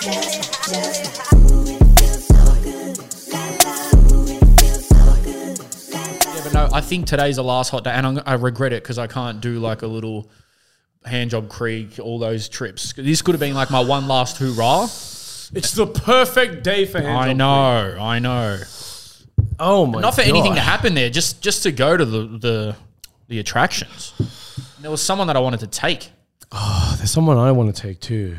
Yeah, but no, I think today's the last hot day, and I'm, I regret it because I can't do like a little hand job creek, all those trips. This could have been like my one last hoorah. It's the perfect day for hand I job know, I know. Oh my Not for anything to happen there, just just to go to the the, the attractions. And there was someone that I wanted to take. Oh, there's someone I want to take too.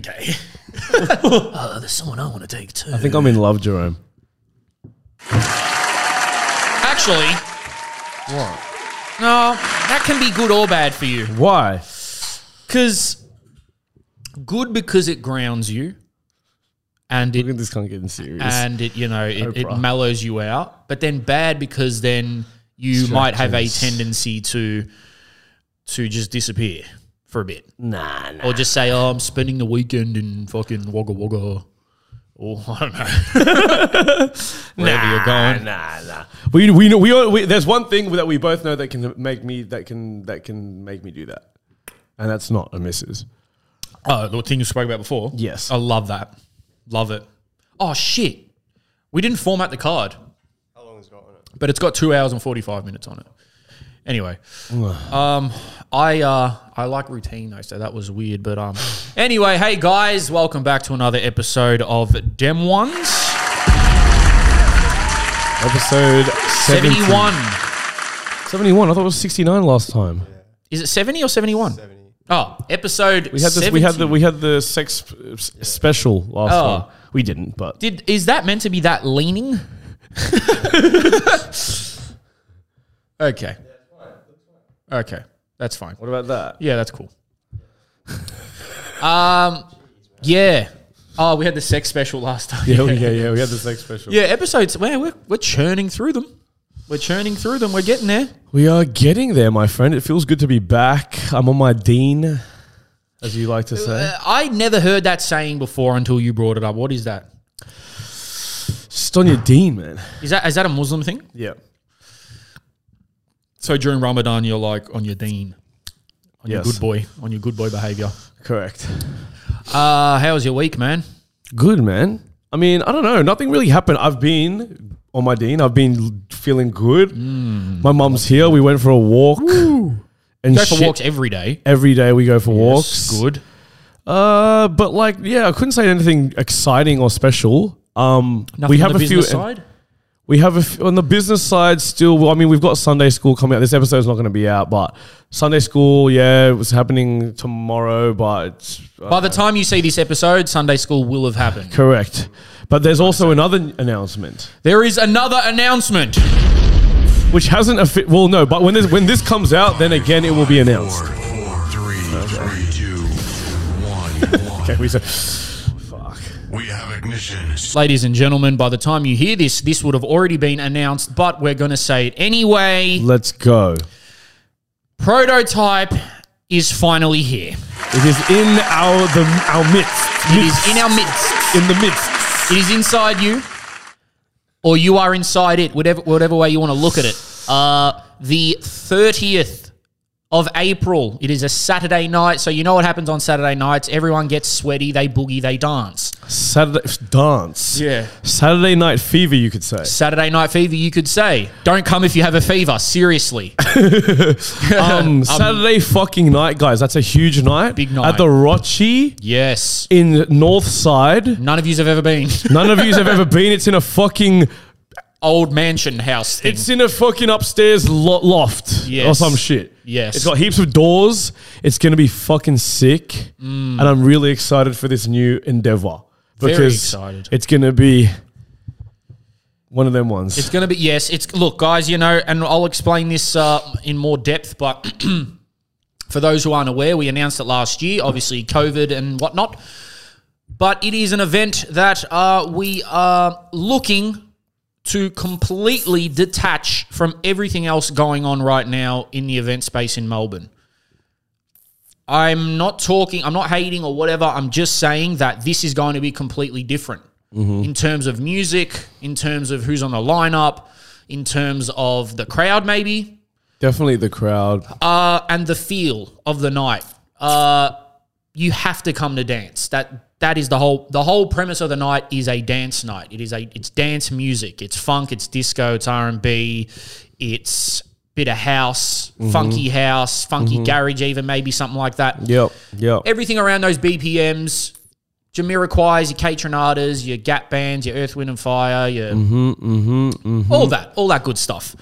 Okay. uh, there's someone I want to take too. I think I'm in love, Jerome. Actually, What? no, that can be good or bad for you. Why? Because good because it grounds you, and Look it at this cunt getting serious. and it you know it, it Oprah. mellows you out. But then bad because then you might have a Distractions. tendency to to just disappear for a bit, nah, nah. or just say, "Oh, I'm spending the weekend in fucking Wagga Wagga," or I don't know wherever you're going. Nah, nah. We we know we, all- we there's one thing that we both know that can make me that can that can make me do that, and that's not a missus. Oh, the thing you spoke about before. Yes. I love that. Love it. Oh shit, we didn't format the card. How long has it got on it? but it's got two hours and 45 minutes on it. Anyway, um, I uh, I like routine though, so that was weird. But um, anyway, hey guys, welcome back to another episode of Dem Ones Episode 70. 71. 71. I thought it was 69 last time. Is it 70 or 71? Oh, episode. We had this. We had the we had the sex s- special last Oh. time. We didn't, but Did is that meant to be that leaning? okay. Okay, that's fine. what about that? Yeah, that's cool. um, yeah. Oh, we had the sex special last time. Yeah, we- yeah, yeah. We had the sex special. Yeah, episodes. Man, we're we're churning through them. We're churning through them. We're getting there. We are getting there, my friend. It feels good to be back. I'm on my deen, as you like to say. Uh, I never heard that saying before until you brought it up. What is that? Just on your deen, man. Is that is that a Muslim thing? Yeah. So during Ramadan, you're like on your deen, on your Yes. good boy, on your good boy behavior. Correct. Uh, how was your week, man? Good, man. I mean, I don't know. Nothing really happened. I've been on my deen. I've been feeling good. My mum's here. We went for a walk. And Go for shit, walks every day. every day. We go for walks. Good. Uh, but like, yeah, I couldn't say anything exciting or special. Um, Nothing we have on the a few. business side. We have a f- on the business side still. Well, I mean, we've got Sunday school coming out. This episode's not going to be out, but Sunday school, yeah, it was happening tomorrow. But uh, By the time you see this episode, Sunday school will have happened. correct. But there's also another announcement. There is another announcement. which hasn't a affi- well no but when this when this comes out then again it will be announced Four, four, three, three, two, one, one. okay we said fuck We have ignition. Ladies and gentlemen, by the time you hear this, this would have already been announced, but we're going to say it anyway. let's go Prototype is finally here. it is in our the our midst It is in our midst. in the midst It is inside you, or you are inside it, whatever whatever way you want to look at it. Uh, the thirtieth of April. It is a Saturday night, so you know what happens on Saturday nights. Everyone gets sweaty, they boogie, they dance. Saturday dance Yeah. saturday night fever you could say Saturday night fever, you could say. Don't come if you have a fever. Seriously. um saturday fucking night guys that's a huge night Big night. at the rochi Yes. in north side None of yous have ever been. none of you have ever been it's in a fucking Old mansion house thing. It's in a fucking upstairs lo- loft or some shit. Yes. It's got heaps of doors. It's going to be fucking sick. And I'm really excited for this new endeavor. Because it's going to be one of them ones. It's going to be yes. It's look, guys. You know, and I'll explain this uh, in more depth. But for those who aren't aware, we announced it last year. Obviously, COVID and whatnot. But it is an event that uh, we are looking to completely detach from everything else going on right now in the event space in Melbourne. I'm not talking, I'm not hating or whatever. I'm just saying that this is going to be completely different in terms of music, in terms of who's on the lineup, in terms of the crowd, maybe, Definitely the crowd. uh, and the feel of the night. Uh, you have to come to dance. That that is the whole the whole premise of the night is a dance night. It is a it's dance music. It's funk. It's disco. It's R and B. It's bit of house, mm-hmm. funky house, funky mm-hmm. garage, even maybe something like that. Yep. Yep. Everything around those BPMs. Jamiroquai's, your Kaytranadas, your Gap bands, your Earth, Wind and Fire, your mm-hmm, all that, all that good stuff.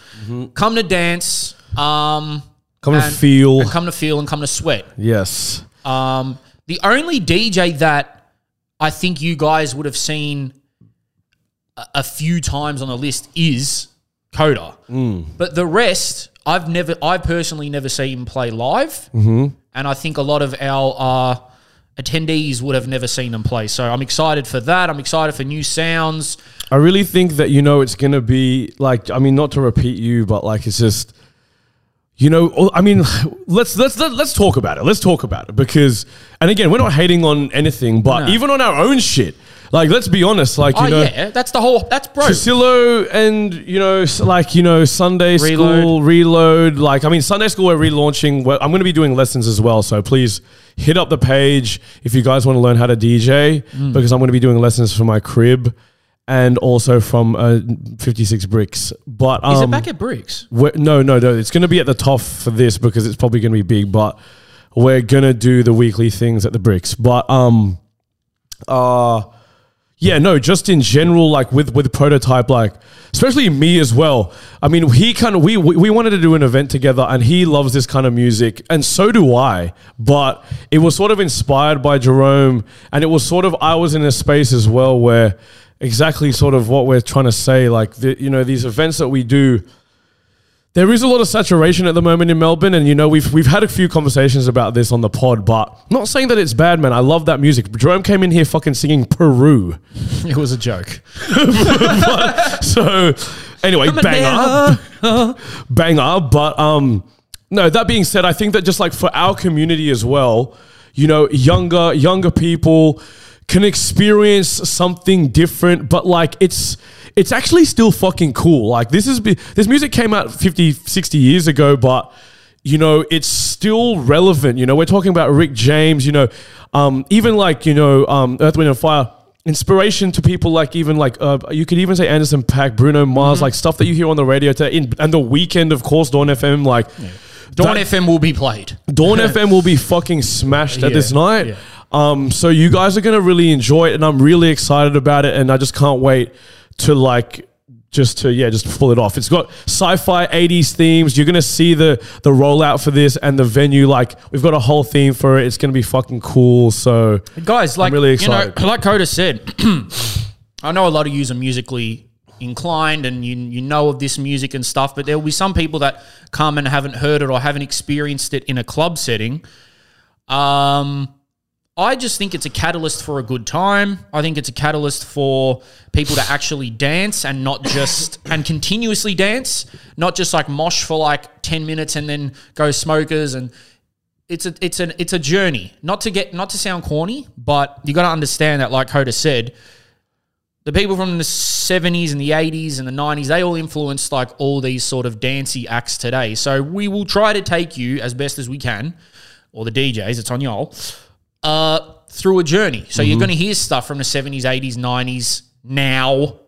Come to dance, um, Come to and- feel. and come to feel, and come to sweat. yes. Um, the only DJ that I think you guys would have seen a, a few times on the list is Coda. But the rest, I've never, I personally never seen him play live, mm-hmm. and I think a lot of our uh, attendees would have never seen them play. So I'm excited for that. I'm excited for new sounds. I really think that you know it's gonna be like I mean not to repeat you, but like it's just you know I mean let's let's let, let's talk about it. Let's talk about it because and again we're not hating on anything, but No. even on our own shit. Like let's be honest, like you oh know. yeah, that's the whole. That's bro. Tresillo and you know s- like you know Sunday Reload. school reload like I mean Sunday school we're relaunching we're, I'm going to be doing lessons as well so please hit up the page if you guys want to learn how to DJ Mm. because I'm going to be doing lessons from my crib and also from uh, 56 bricks but um, Is it back at Bricks? we're, no, no, no. It's going to be at the top for this because it's probably going to be big. But we're going to do the weekly things at the bricks. But um, uh, yeah, no. Just in general, like with with prototype, like especially me as well. I mean, he kind of we we wanted to do an event together, and he loves this kind of music, and so do I. But it was sort of inspired by Jerome, and it was sort of I was in a space as well where exactly sort of what we're trying to say, like the, you know these events that we do there is a lot of saturation at the moment in Melbourne, and you know we've we've had a few conversations about this on the pod, but not saying that it's bad, man. I love that music. Jerome came in here fucking singing Peru, It was a joke. so anyway, banger, banger. But um, no. That being said, I think that just like for our community as well, you know, younger younger people can experience something different, but like it's it's actually still fucking cool. Like this is this music came out 50, 60 years ago, but you know, it's still relevant. You know, we're talking about Rick James, you know, um, even like, you know, um, Earth, Wind, and Fire. Inspiration to people like even like uh, you could even say Anderson .Paak, Bruno Mars, like stuff that you hear on the radio today. In, and the Weeknd, of course, Dawn FM, like Dawn that- FM will be played. Dawn FM will be fucking smashed at Yeah, this night. yeah. Um, so you guys are gonna really enjoy it, and I'm really excited about it, and I just can't wait to like just to yeah just pull it off. It's got sci-fi 80s themes. You're gonna see the the rollout for this and the venue. Like we've got a whole theme for it. It's gonna be fucking cool. So Guys, like really you know, excited. like Coda said, I know a lot of you are musically inclined and you you know of this music and stuff, but there will be some people that come and haven't heard it or haven't experienced it in a club setting. Um, I just think it's a catalyst for a good time. I think it's a catalyst for people to actually dance and not just and continuously dance, not just like mosh for like 10 minutes and then go smokers and it's a it's an it's a journey. Not to get not to sound corny, but you got to understand that like Coda said, the people from the 70s and the 80s and the 90s, they all influenced like all these sort of dancey acts today. So we will try to take you as best as we can, or the DJs, it's on y'all, uh, through a journey. So you're going to hear stuff from the 70s, 80s, 90s now,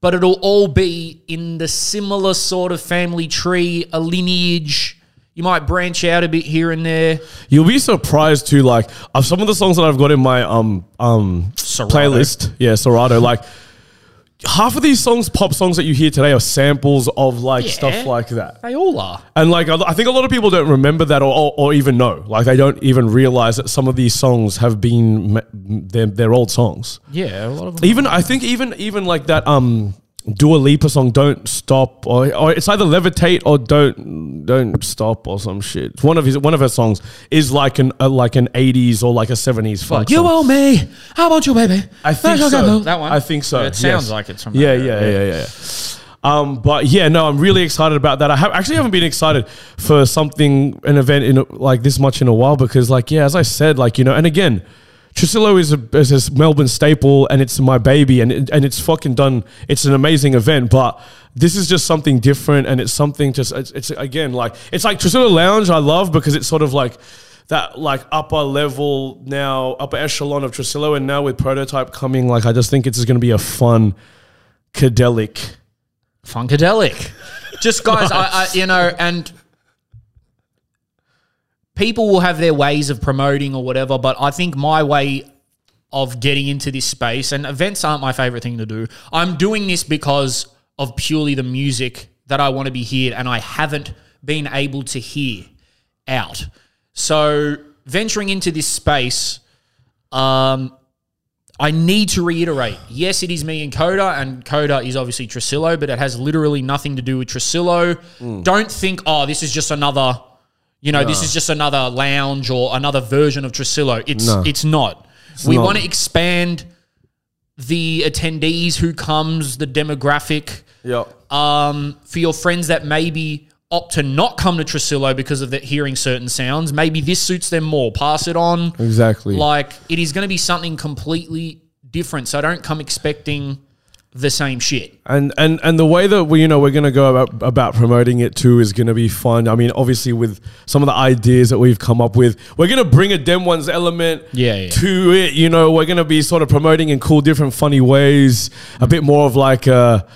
but it'll all be in the similar sort of family tree, a lineage. You might branch out a bit here and there. you'll be surprised too. Like of some of the songs that I've got in my um um Serato. playlist. Yeah, Serato. Like half of these songs, pop songs that you hear today, are samples of like Yeah. stuff like that. They all are. And like, I think a lot of people don't remember that or, or, or even know. Like, they don't even realize that some of these songs have been they're, they're old songs. Yeah, a lot of them. Even I think even even like that um Dua Lipa song, "Don't Stop," or, or it's either "Levitate" or "Don't Don't Stop" or some shit. One of his one of her songs is like an uh, like an eighties or like a seventies funk. you song. owe me. How about you, baby? I think That's so. That one. I think so. It sounds yes. like it's from. Yeah, yeah, yeah, yeah, yeah. Um, but yeah, no, I'm really excited about that. I have actually haven't been excited for something, an event in like this much in a while because, like, yeah, as I said, like you know, and again, Tresillo is a, is a Melbourne staple, and it's my baby, and it, and it's fucking done. It's an amazing event, but this is just something different, and it's something just it's, it's again like it's like Tresillo Lounge. I love because it's sort of like that like upper level now, upper echelon of Tresillo, and now with prototype coming, like I just think it's going to be a fun cadelic. Funkadelic. Just guys, I, I you know, and people will have their ways of promoting or whatever, but I think my way of getting into this space and events aren't my favorite thing to do. I'm doing this because of purely the music that I want to be heard and I haven't been able to hear out. So venturing into this space, um, I need to reiterate yes, it is me and Coda, and Coda is obviously Tresillo, but it has literally nothing to do with Tresillo. Don't think, oh, this is just another, you know, this is just another lounge or another version of Tresillo. It's No. it's not. we want to expand the attendees who comes, the demographic Yeah. um, for your friends that maybe opt to not come to Tresillo because of the, hearing certain sounds. Maybe this suits them more. Pass it on. Exactly. Like it is going to be something completely different. So don't come expecting the same shit. And and and the way that we you know we're going to go about, about promoting it too is going to be fun. I mean, obviously with some of the ideas that we've come up with, we're going to bring a dem ones element Yeah, yeah. to it. You know, we're going to be sort of promoting in cool, different, funny ways. A bit more of like a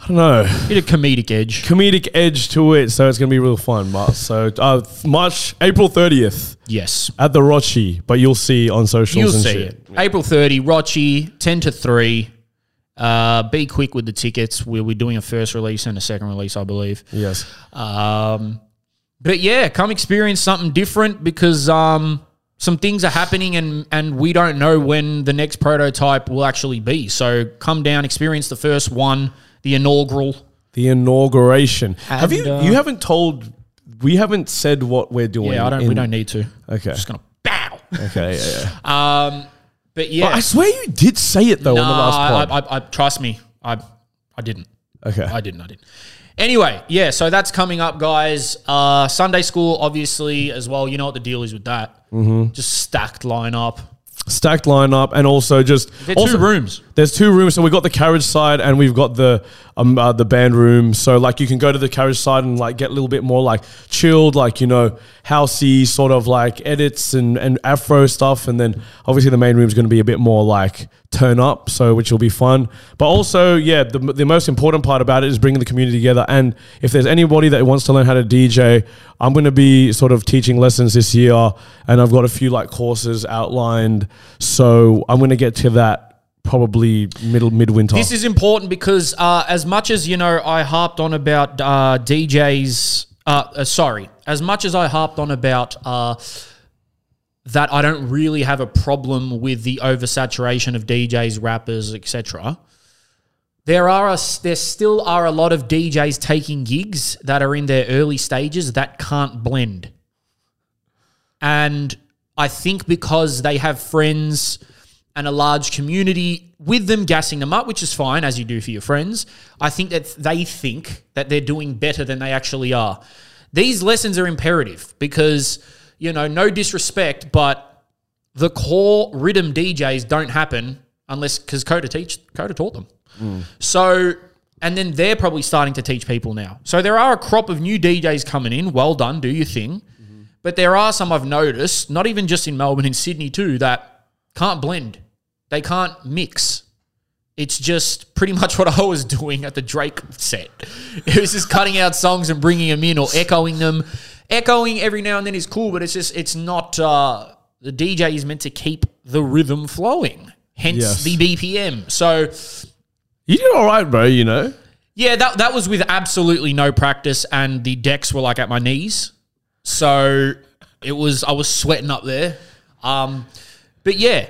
I don't know Bit of comedic edge. comedic edge to it. So it's going to be real fun. But so uh, March April thirtieth Yes. at the Rochi, but you'll see on socials. You'll and see shit. it. April 30, Rochi, 10 to 3. Uh, be quick with the tickets. We'll be doing a first release and a second release, I believe. Yes. Um, but yeah, come experience something different because um, some things are happening and and we don't know when the next prototype will actually be. So come down, experience the first one, the inaugural. The inauguration. Have you? uh, you haven't told. We haven't said what we're doing. Yeah, I don't. in- we don't need to. Okay. I'm Just gonna bow. Okay. Yeah, yeah. Um, but yeah, I swear you did say it though on the last pod. I, I, I trust me. I I didn't. okay. I didn't. I didn't. Anyway, yeah. So that's coming up, guys. Uh, Sunday school, obviously, as well. You know what the deal is with that. Mm-hmm. Just stacked lineup. Stacked lineup and also just They're also, two rooms. There's two rooms. So we've got the carriage side and we've got the um uh, the band room. So like you can go to the carriage side and like get a little bit more like chilled, like you know housey sort of like edits and and afro stuff. And then obviously the main room is going to be a bit more like turn up, so which will be fun. But also, yeah, the the most important part about it is bringing the community together. And if there's anybody that wants to learn how to DJ, I'm going to be sort of teaching lessons this year, and I've got a few like courses outlined. So I'm going to get to that probably middle midwinter. This is important because uh, as much as you know, I harped on about uh, DJs. Uh, uh, sorry, as much as I harped on about uh, that, I don't really have a problem with the oversaturation of DJs, rappers, etc. There are a, there still are a lot of DJs taking gigs that are in their early stages that can't blend. And I think because they have friends and a large community with them gassing them up, which is fine as you do for your friends, I think that they think that they're doing better than they actually are. These lessons are imperative because, you know, no disrespect, but the core rhythm DJs don't happen unless because Coda teach Coda taught them. Hmm. So and then they're probably starting to teach people now. So there are a crop of new DJs coming in. Well done, do your thing. Mm-hmm. But there are some I've noticed, not even just in Melbourne, in Sydney too, that can't blend. They can't mix. It's just pretty much what I was doing at the Drake set. It was just cutting out songs and bringing them in or echoing them. Echoing every now and then is cool, but it's just it's not. Uh, the DJ is meant to keep the rhythm flowing. Hence Yes. the BPM. So you did all right, bro. You know. yeah, that that was with absolutely no practice, and the decks were like at my knees, so it was I was sweating up there. Um, but yeah,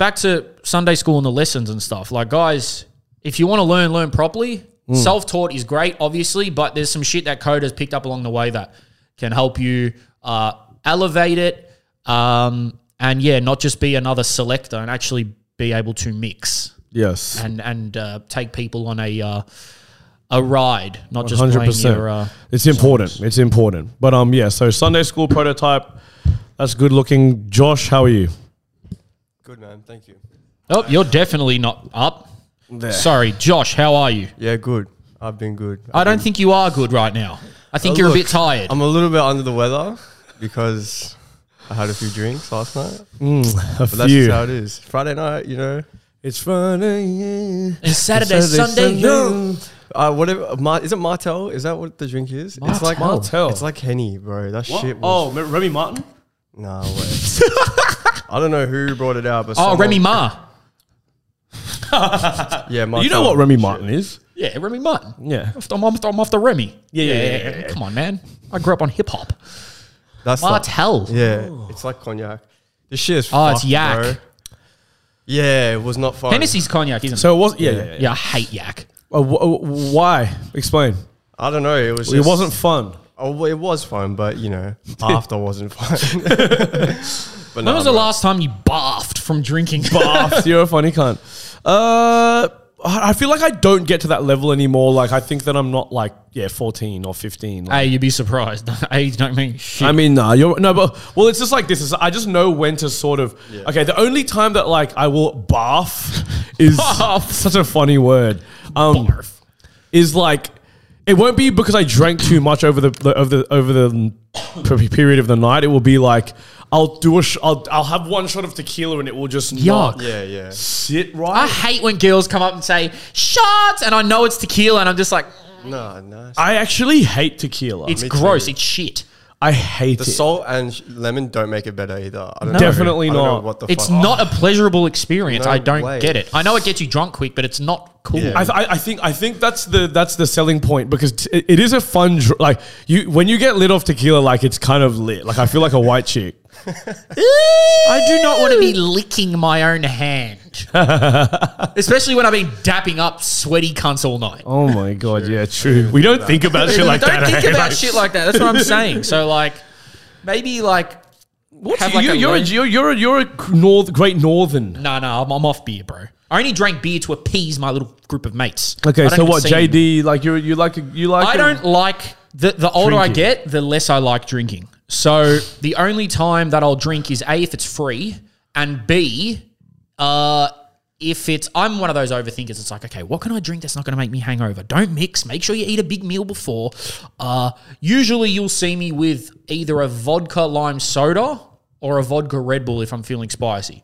back to Sunday school and the lessons and stuff. Like, guys, if you want to learn, learn properly. Self taught is great, obviously, but there's some shit that code has picked up along the way that can help you uh, elevate it, um, and yeah, not just be another selector and actually be able to mix Yes. and and uh, take people on a uh, a ride, not just Hundred playing percent. your. Uh, It's important. It's important. But um, yeah. So Sunday school prototype. That's good looking. Josh, how are you? Good man, thank you. oh, you're definitely not up. Sorry, Josh. How are you? Yeah, good. I've been good. I don't think you are good right now. I think Oh, you're a bit tired. I'm a little bit under the weather because I had a few drinks last night. A But that's just how it is. Friday night, you know. It's Friday. Yeah. And Saturday, Sunday, yo. Uh, whatever. Mar- is it Martell? Is that what the drink is? It's like Martell. It's like Henny, bro. That shit. Oh, Remy Martin. no way. I don't know who brought it out, but Oh, someone- Remy Ma. Yeah, Martell. You know what Remy Martin is? Yeah, Remy Martin. Yeah. I'm off, I'm off the Remy. Yeah, yeah, yeah, yeah, yeah. Come on, man. I grew up on hip hop. That's like, Martell. yeah, it's like cognac. This shit is. Oh, it's fucked, yak. Bro. Yeah, it was not fun. Hennessy's cognac, isn't So it? it was. Yeah. yeah, yeah. Yeah, I hate yak. Uh, wh- uh, why? Explain. I don't know. It was. it Just, wasn't fun. Oh, well, it was fun, but you know, after wasn't fun. but When nah, was the bro. last time you bathed from drinking? Bath, you're a funny cunt. Uh, I feel like I don't get to that level anymore. Like I think that I'm not like yeah, 14 or 15. Like, hey, you'd be surprised. Age don't mean shit. I mean, nah, you're no, but well, it's just like this. Is I just know when to sort of. Okay, the only time that like I will bath is Bath. such a funny word. Um, Barf. is like it won't be because I drank too much over the, the over the over the period of the night. It will be like I'll do a sh- I'll I'll have one shot of tequila and it will just not Yeah, yeah. sit right. I hate when girls come up and say shots, and I know it's tequila, and I'm just like, No, no. I actually hate tequila. it's Me gross, too. it's shit. I hate The it. salt and sh- lemon don't make it better either. I don't Definitely know. I don't know not. what the It's fuck. not a pleasurable experience. No I don't way. get it. I know it gets you drunk quick, but it's not cool. Yeah. I, th- I think I think that's the that's the selling point because t- it, it is a fun dr- like you when you get lit off tequila like it's kind of lit like I feel like a white chick. I do not want to be licking my own hand, especially when I've been dapping up sweaty cunts all night. Oh my god, yeah, true. We don't think about shit like don't that. think eh? about Like, shit like that. That's what I'm saying. So like, maybe like, What's, have like you, a you're, a, you're you're a you're a north great northern. no, no, I'm, I'm off beer, bro. I only drank beer to appease my little group of mates. Okay, so what. JD like you you like you like I a- don't like the the older I Drinking. get, the less I like drinking. So the only time that I'll drink is a if it's free, and b uh, if it's I'm one of those overthinkers. It's like okay, what can I drink that's not going to make me hangover? Don't mix. Make sure you eat a big meal before. Uh, usually you'll see me with either a vodka lime soda or a vodka Red Bull if I'm feeling spicy.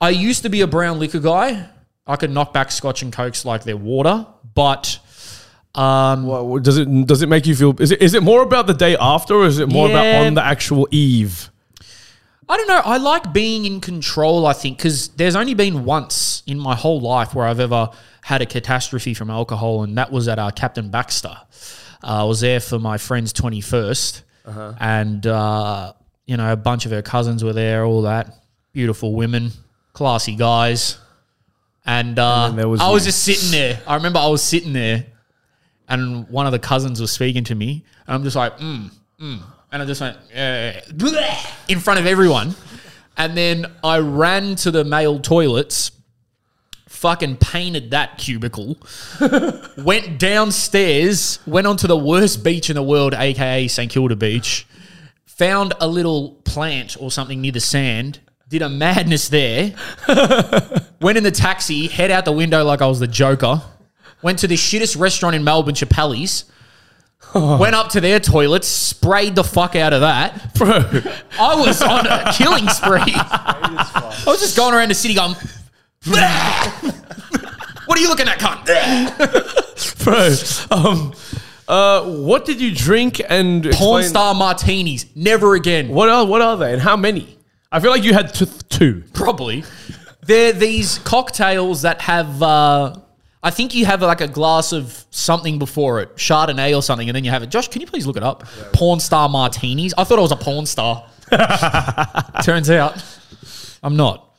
I used to be a brown liquor guy. I could knock back scotch and cokes like they're water, but um, what- does it does it make you feel is it is it more about the day after or is it more Yeah. about on the actual eve? I don't know. I like being in control, I think, because there's only been once in my whole life where I've ever had a catastrophe from alcohol, and that was at uh, Captain Baxter. Uh, I was there for my friend's 21st, and, uh, you know, a bunch of her cousins were there, all that. Beautiful women, classy guys. And, uh, then there was I was just sitting there. I remember I was sitting there, and one of the cousins was speaking to me, and I'm just like, mm, mm. And I just went, bleh, in front of everyone. And then I ran to the male toilets, fucking painted that cubicle, went downstairs, went onto the worst beach in the world, aka St. Kilda Beach, found a little plant or something near the sand, did a madness there, went in the taxi, head out the window like I was the Joker, went to the shittest restaurant in Melbourne, Chappelle's. Went up to their toilets, sprayed the fuck out of that. Bro, I was on a killing spree. I was just going around the city going, What are you looking at, cunt? bro. Um uh what did you drink and Porn explain- star martinis. Never again. What are what are they and how many? I feel like you had t- two. Probably. They're these cocktails that have, uh, I think you have like a glass of something before it, Chardonnay or something, and then you have it. Josh, can you please look it up? Porn star martinis. I thought I was a porn star. Turns out I'm not.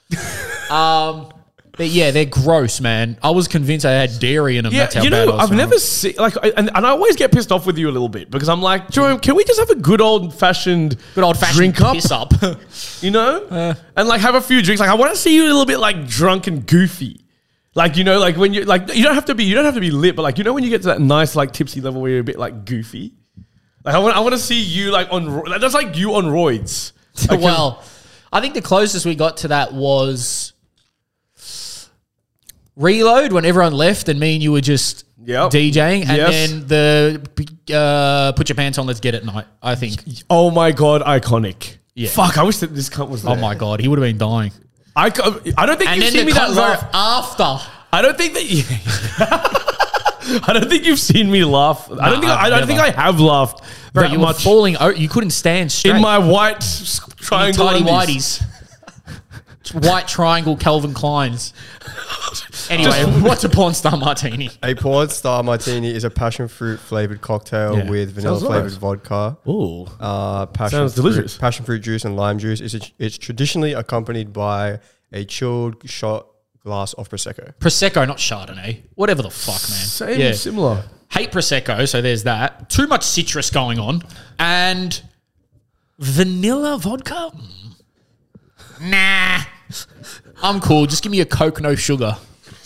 Um, but yeah, they're gross, man. I was convinced I had dairy in them. Yeah, That's how you bad know, I was I've never seen like, I- and, and I always get pissed off with you a little bit because I'm like, Jerome, can we just have a good old fashioned, good old fashioned drink up, piss up. you know, uh. and like have a few drinks. Like I want to see you a little bit like drunk and goofy, like you know, like when you like you don't have to be, you don't have to be lit, but like you know when you get to that nice like tipsy level where you're a bit like goofy. Like I want, I want to see you like on, ro- like, that's like you on roids. Like, well, I think the closest we got to that was reload when everyone left and me and you were just Yep. DJing, and Yes. then the uh, put your pants on, let's get it night. I think. oh my god, iconic. Yeah. Fuck, I wish that this cunt was there. Oh my god, he would have been dying. I, co- I don't think And you've then seen the me that laugh. after. I don't think that. I don't think you've seen me laugh. I don't think. I've I, don't think I never. have laughed Bro, that you were much falling. Oh, you couldn't stand straight. in my white s- triangle. tidy undies. whiteys. White triangle Calvin Kleins. Anyway, what's a porn star martini? A porn star martini is a passion fruit flavored cocktail Yeah. with vanilla Sounds flavored nice. vodka. Ooh. Uh, passion Sounds fruit, delicious. Passion fruit juice and lime juice. It's, it's traditionally accompanied by a chilled shot glass of prosecco. Prosecco, not Chardonnay. Whatever the fuck, man. Same, Yeah. similar. Hate Prosecco, so there's that. Too much citrus going on. And vanilla vodka? Mm. Nah. I'm cool. Just give me a Coke, no sugar.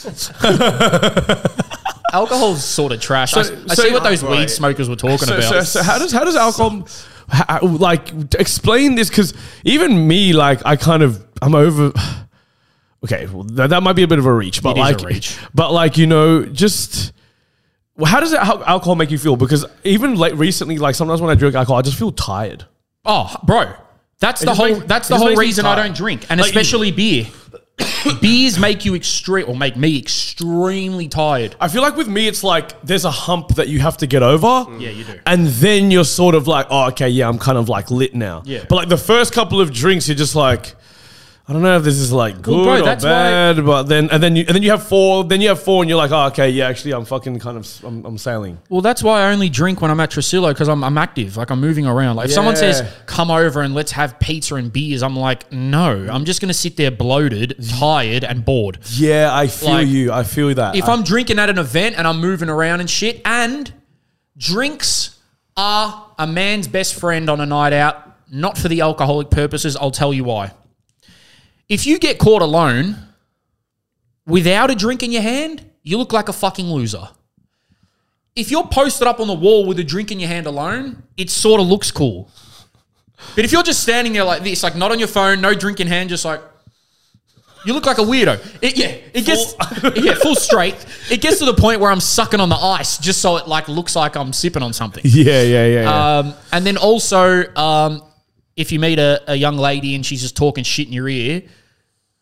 Alcohol's sort of trash. I, I so- see what those Right. weed smokers were talking So, about. so, so how does how does alcohol how, like explain this? Because even me, like, I kind of I'm over. Okay, well, that, that might be a bit of a reach, but It is a like, reach. but like you know, just how does it, how alcohol make you feel? Because even like recently, like sometimes when I drink alcohol, I just feel tired. Oh, bro, that's the whole. makes- that's the whole reason I don't drink, and Like, especially beer. Beers make you extreme, or make me extremely tired. I feel like with me, it's like there's a hump that you have to get over. Yeah, you do. And then you're sort of like, oh, okay, yeah, I'm kind of like lit now. Yeah. But like the first couple of drinks, you're just like, I don't know if this is like good Well, bro, or that's why- bad, but then and then you and then you have four, then you have four, and you're like, oh, okay, yeah, actually, I'm fucking kind of, I'm, I'm sailing. Well, that's why I only drink when I'm at Tresillo because I'm, I'm active. Like I'm moving around. Like if someone says, come over and let's have pizza and beers, I'm like, no, I'm just going to sit there bloated, tired, and bored. Yeah, I feel Like, you. I feel that. If I'm drinking at an event and I'm moving around and shit, and drinks are a man's best friend on a night out, not for the alcoholic purposes, I'll tell you why. If you get caught alone without a drink in your hand, you look like a fucking loser. If you're posted up on the wall with a drink in your hand alone, it sort of looks cool. But if you're just standing there like this, like not on your phone, no drink in hand, just like you look like a weirdo. It, yeah, it gets yeah full straight. It gets to the point where I'm sucking on the ice just so it like looks like I'm sipping on something. yeah, yeah, yeah. yeah. Um, and then also, um, if you meet a, a young lady and she's just talking shit in your ear,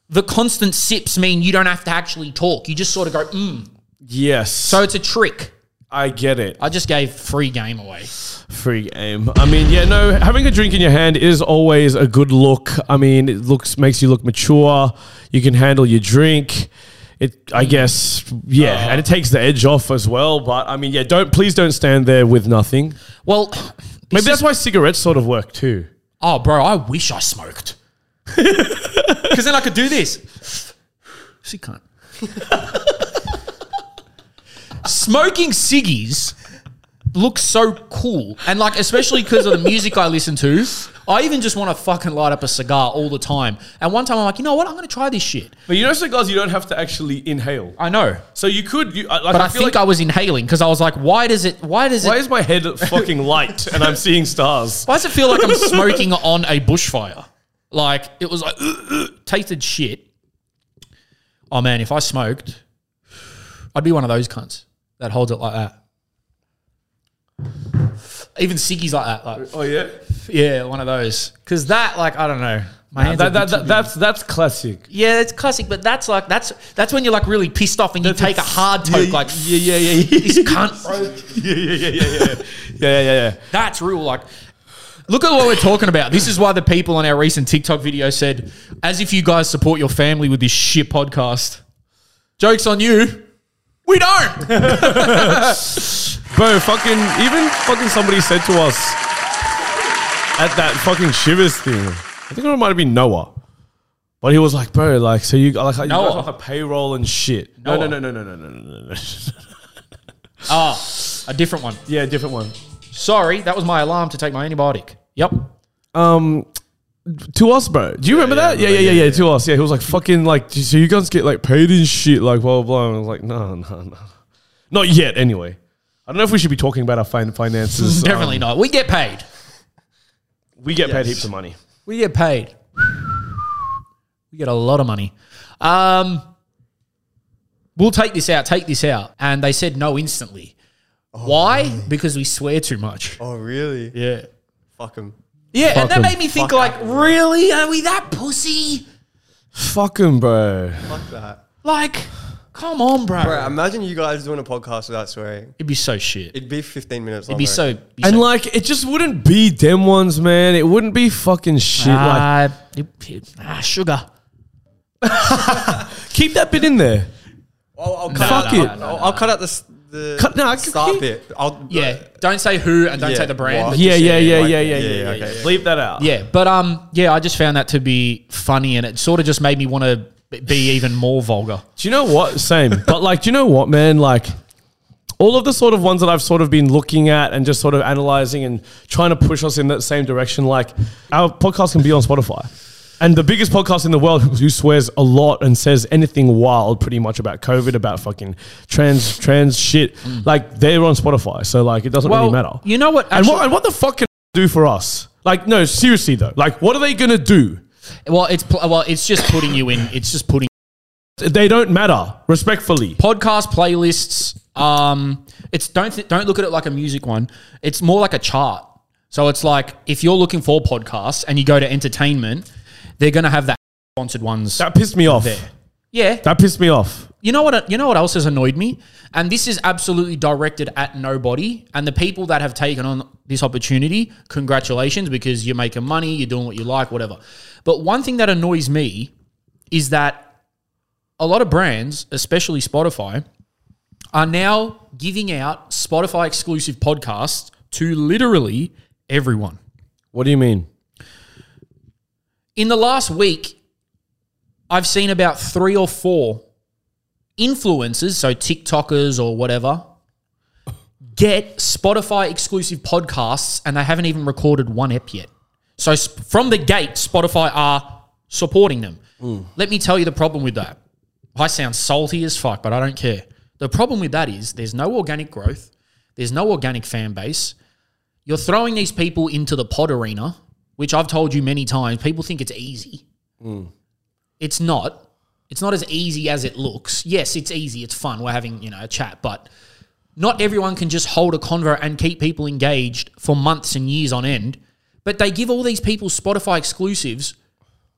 the constant sips mean you don't have to actually talk. You just sort of go, mm. yes. So it's a trick. I get it. I just gave free game away. Free game. I mean, yeah, no, having a drink in your hand is always a good look. I mean, it looks makes you look mature. You can handle your drink. It, I guess, yeah, and it takes the edge off as well. But I mean, yeah, don't please don't stand there with nothing. Well, Maybe that's why cigarettes sort of work too. oh, bro, I wish I smoked. Because then I could do this. She can't. Smoking ciggies looks so cool. And like, especially because of the music I listen to, I even just want to fucking light up a cigar all the time. And one time I'm like, you know what? I'm going to try this shit. But you know, cigars you don't have to actually inhale. I know. So you could, you, I- like, But I, feel think like, I was inhaling because I was like, why does it, why does it, why is my head fucking light and I'm seeing stars? Why does it feel like I'm smoking on a bushfire? Like it was like tasted shit. Oh man, if I smoked, I'd be one of those cunts that holds it like that. Even ciggies like that, like Oh yeah, yeah, one of those. Because that, like, I don't know, my hands. that, that, that, that's that's classic. yeah, it's classic, but that's like that's that's when you're like really pissed off and you take a hard Yeah, toke, like yeah, yeah, yeah, yeah. this cunt, yeah, yeah, yeah, yeah, yeah, yeah, yeah, yeah. That's real. Like, look at what we're talking about. This is why the people on our recent TikTok video said, as if you guys support your family with this shit podcast. Joke's on you. We don't. Bro, fucking even fucking somebody said to us at that fucking Shivers thing. I think it might have been Noah. But he was like, bro, like, so you like, you guys Noah. like a payroll and shit. No, no, Noah. no, no, no, no, no, no, no. Ah, a different one. yeah, different one. Sorry, that was my alarm to take my antibiotic. Yep. Um, to us, bro. Do you remember yeah, that? Yeah, yeah, yeah, yeah, yeah, To us, yeah. He was like, fucking, like, so you guys get like paid and shit, like, blah, blah, blah. And I was like, no, no, no. Not yet, anyway. I don't know if we should be talking about our fin- finances. Definitely Um, not. We get paid. We get paid heaps of money. We get paid. We get a lot of money. Um, we'll take this out, take this out. And they said no instantly. Why? Because we swear too much. Oh, really? Yeah. Fuck him. Yeah, and that Fucking- made me think like, really? Are we that pussy? Fuck 'em, bro. Fuck that. Like, come on, bro. Bro, imagine you guys doing a podcast without swearing. It'd be so shit. It'd be 15 minutes long. It'd be I so. Be And so like, it just wouldn't be them ones, man. It wouldn't be fucking shit. Like, ah, it- it- ah, sugar. keep that bit in there. I'll, I'll cut Fuck out, it. I'll, I'll, I'll cut out the, s- the Cut- no, I can start keep- bit. I'll, Yeah, don't say who and don't Yeah, say the brand. what? but Yeah, just- yeah, yeah, like- yeah, yeah, yeah, yeah, yeah, yeah, okay, yeah. yeah. Leave that out. Yeah, but um, yeah, I just found that to be funny, and it sort of just made me want to be even more vulgar. Do you know what? Same. but like, do you know what, man? Like, all of the sort of ones that I've sort of been looking at and just sort of analyzing and trying to push us in that same direction, like, our podcast can be on Spotify. And the biggest podcast in the world who swears a lot and says anything wild pretty much about COVID, about fucking trans trans shit, like they're on Spotify. So like it doesn't really matter. you know what? and what and what the fuck can do for us? Like, no, seriously though. Like, what are they gonna do? well, it's pl- well, it's just putting you in. It's just putting They don't matter, respectfully. podcast playlists. Um, it's don't th- don't look at it like a music one. It's more like a chart. So it's like if you're looking for podcasts and you go to entertainment, they're gonna have the sponsored ones That pissed me off. there. Yeah, That pissed me off. You know what? You know what else has annoyed me, and this is absolutely directed at nobody. And the people that have taken on this opportunity, congratulations, because you're making money, you're doing what you like, whatever. But one thing that annoys me is that a lot of brands, especially Spotify, are now giving out Spotify exclusive podcasts to literally everyone. What do you mean? In the last week, I've seen about three or four influencers, so TikTokers or whatever, get Spotify exclusive podcasts and they haven't even recorded one ep yet. So from the gate, Spotify are supporting them. Let me tell you the problem with that. I sound salty as fuck, but I don't care. The problem with that is there's no organic growth, there's no organic fan base. You're throwing these people into the pod arena, which I've told you many times. People think it's easy. Hmm. It's not. It's not as easy as it looks. Yes, it's easy. It's fun. We're having you know a chat, but not everyone can just hold a convo and keep people engaged for months and years on end. But they give all these people Spotify exclusives,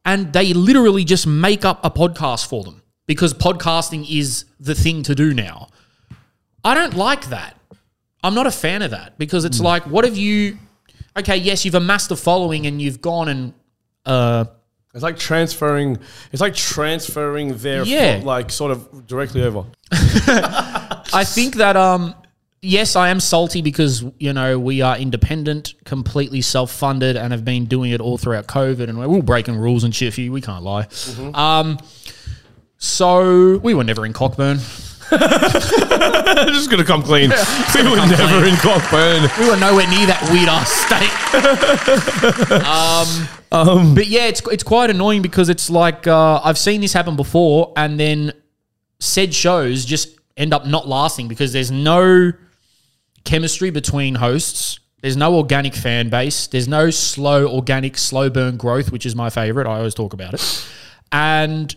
and they literally just make up a podcast for them because podcasting is the thing to do now. I don't like that. I'm not a fan of that because it's hmm. like, what have you? Okay, yes, you've amassed a following and you've gone and uh, It's like transferring. It's like transferring their Yeah. fo- like sort of directly over. I think that um yes, I am salty because you know we are independent, completely self-funded, and have been doing it all throughout COVID, and we're all breaking rules and shit for you. We can't lie. Um, so we were never in Cockburn. just gonna come clean. we were never in Cockburn. We were nowhere near that weird ass state. um, but yeah, it's it's quite annoying because it's like uh, I've seen this happen before, and then said shows just end up not lasting because there's no chemistry between hosts. There's no organic fan base. There's no slow, organic, slow burn growth, which is my favorite. I always talk about it. And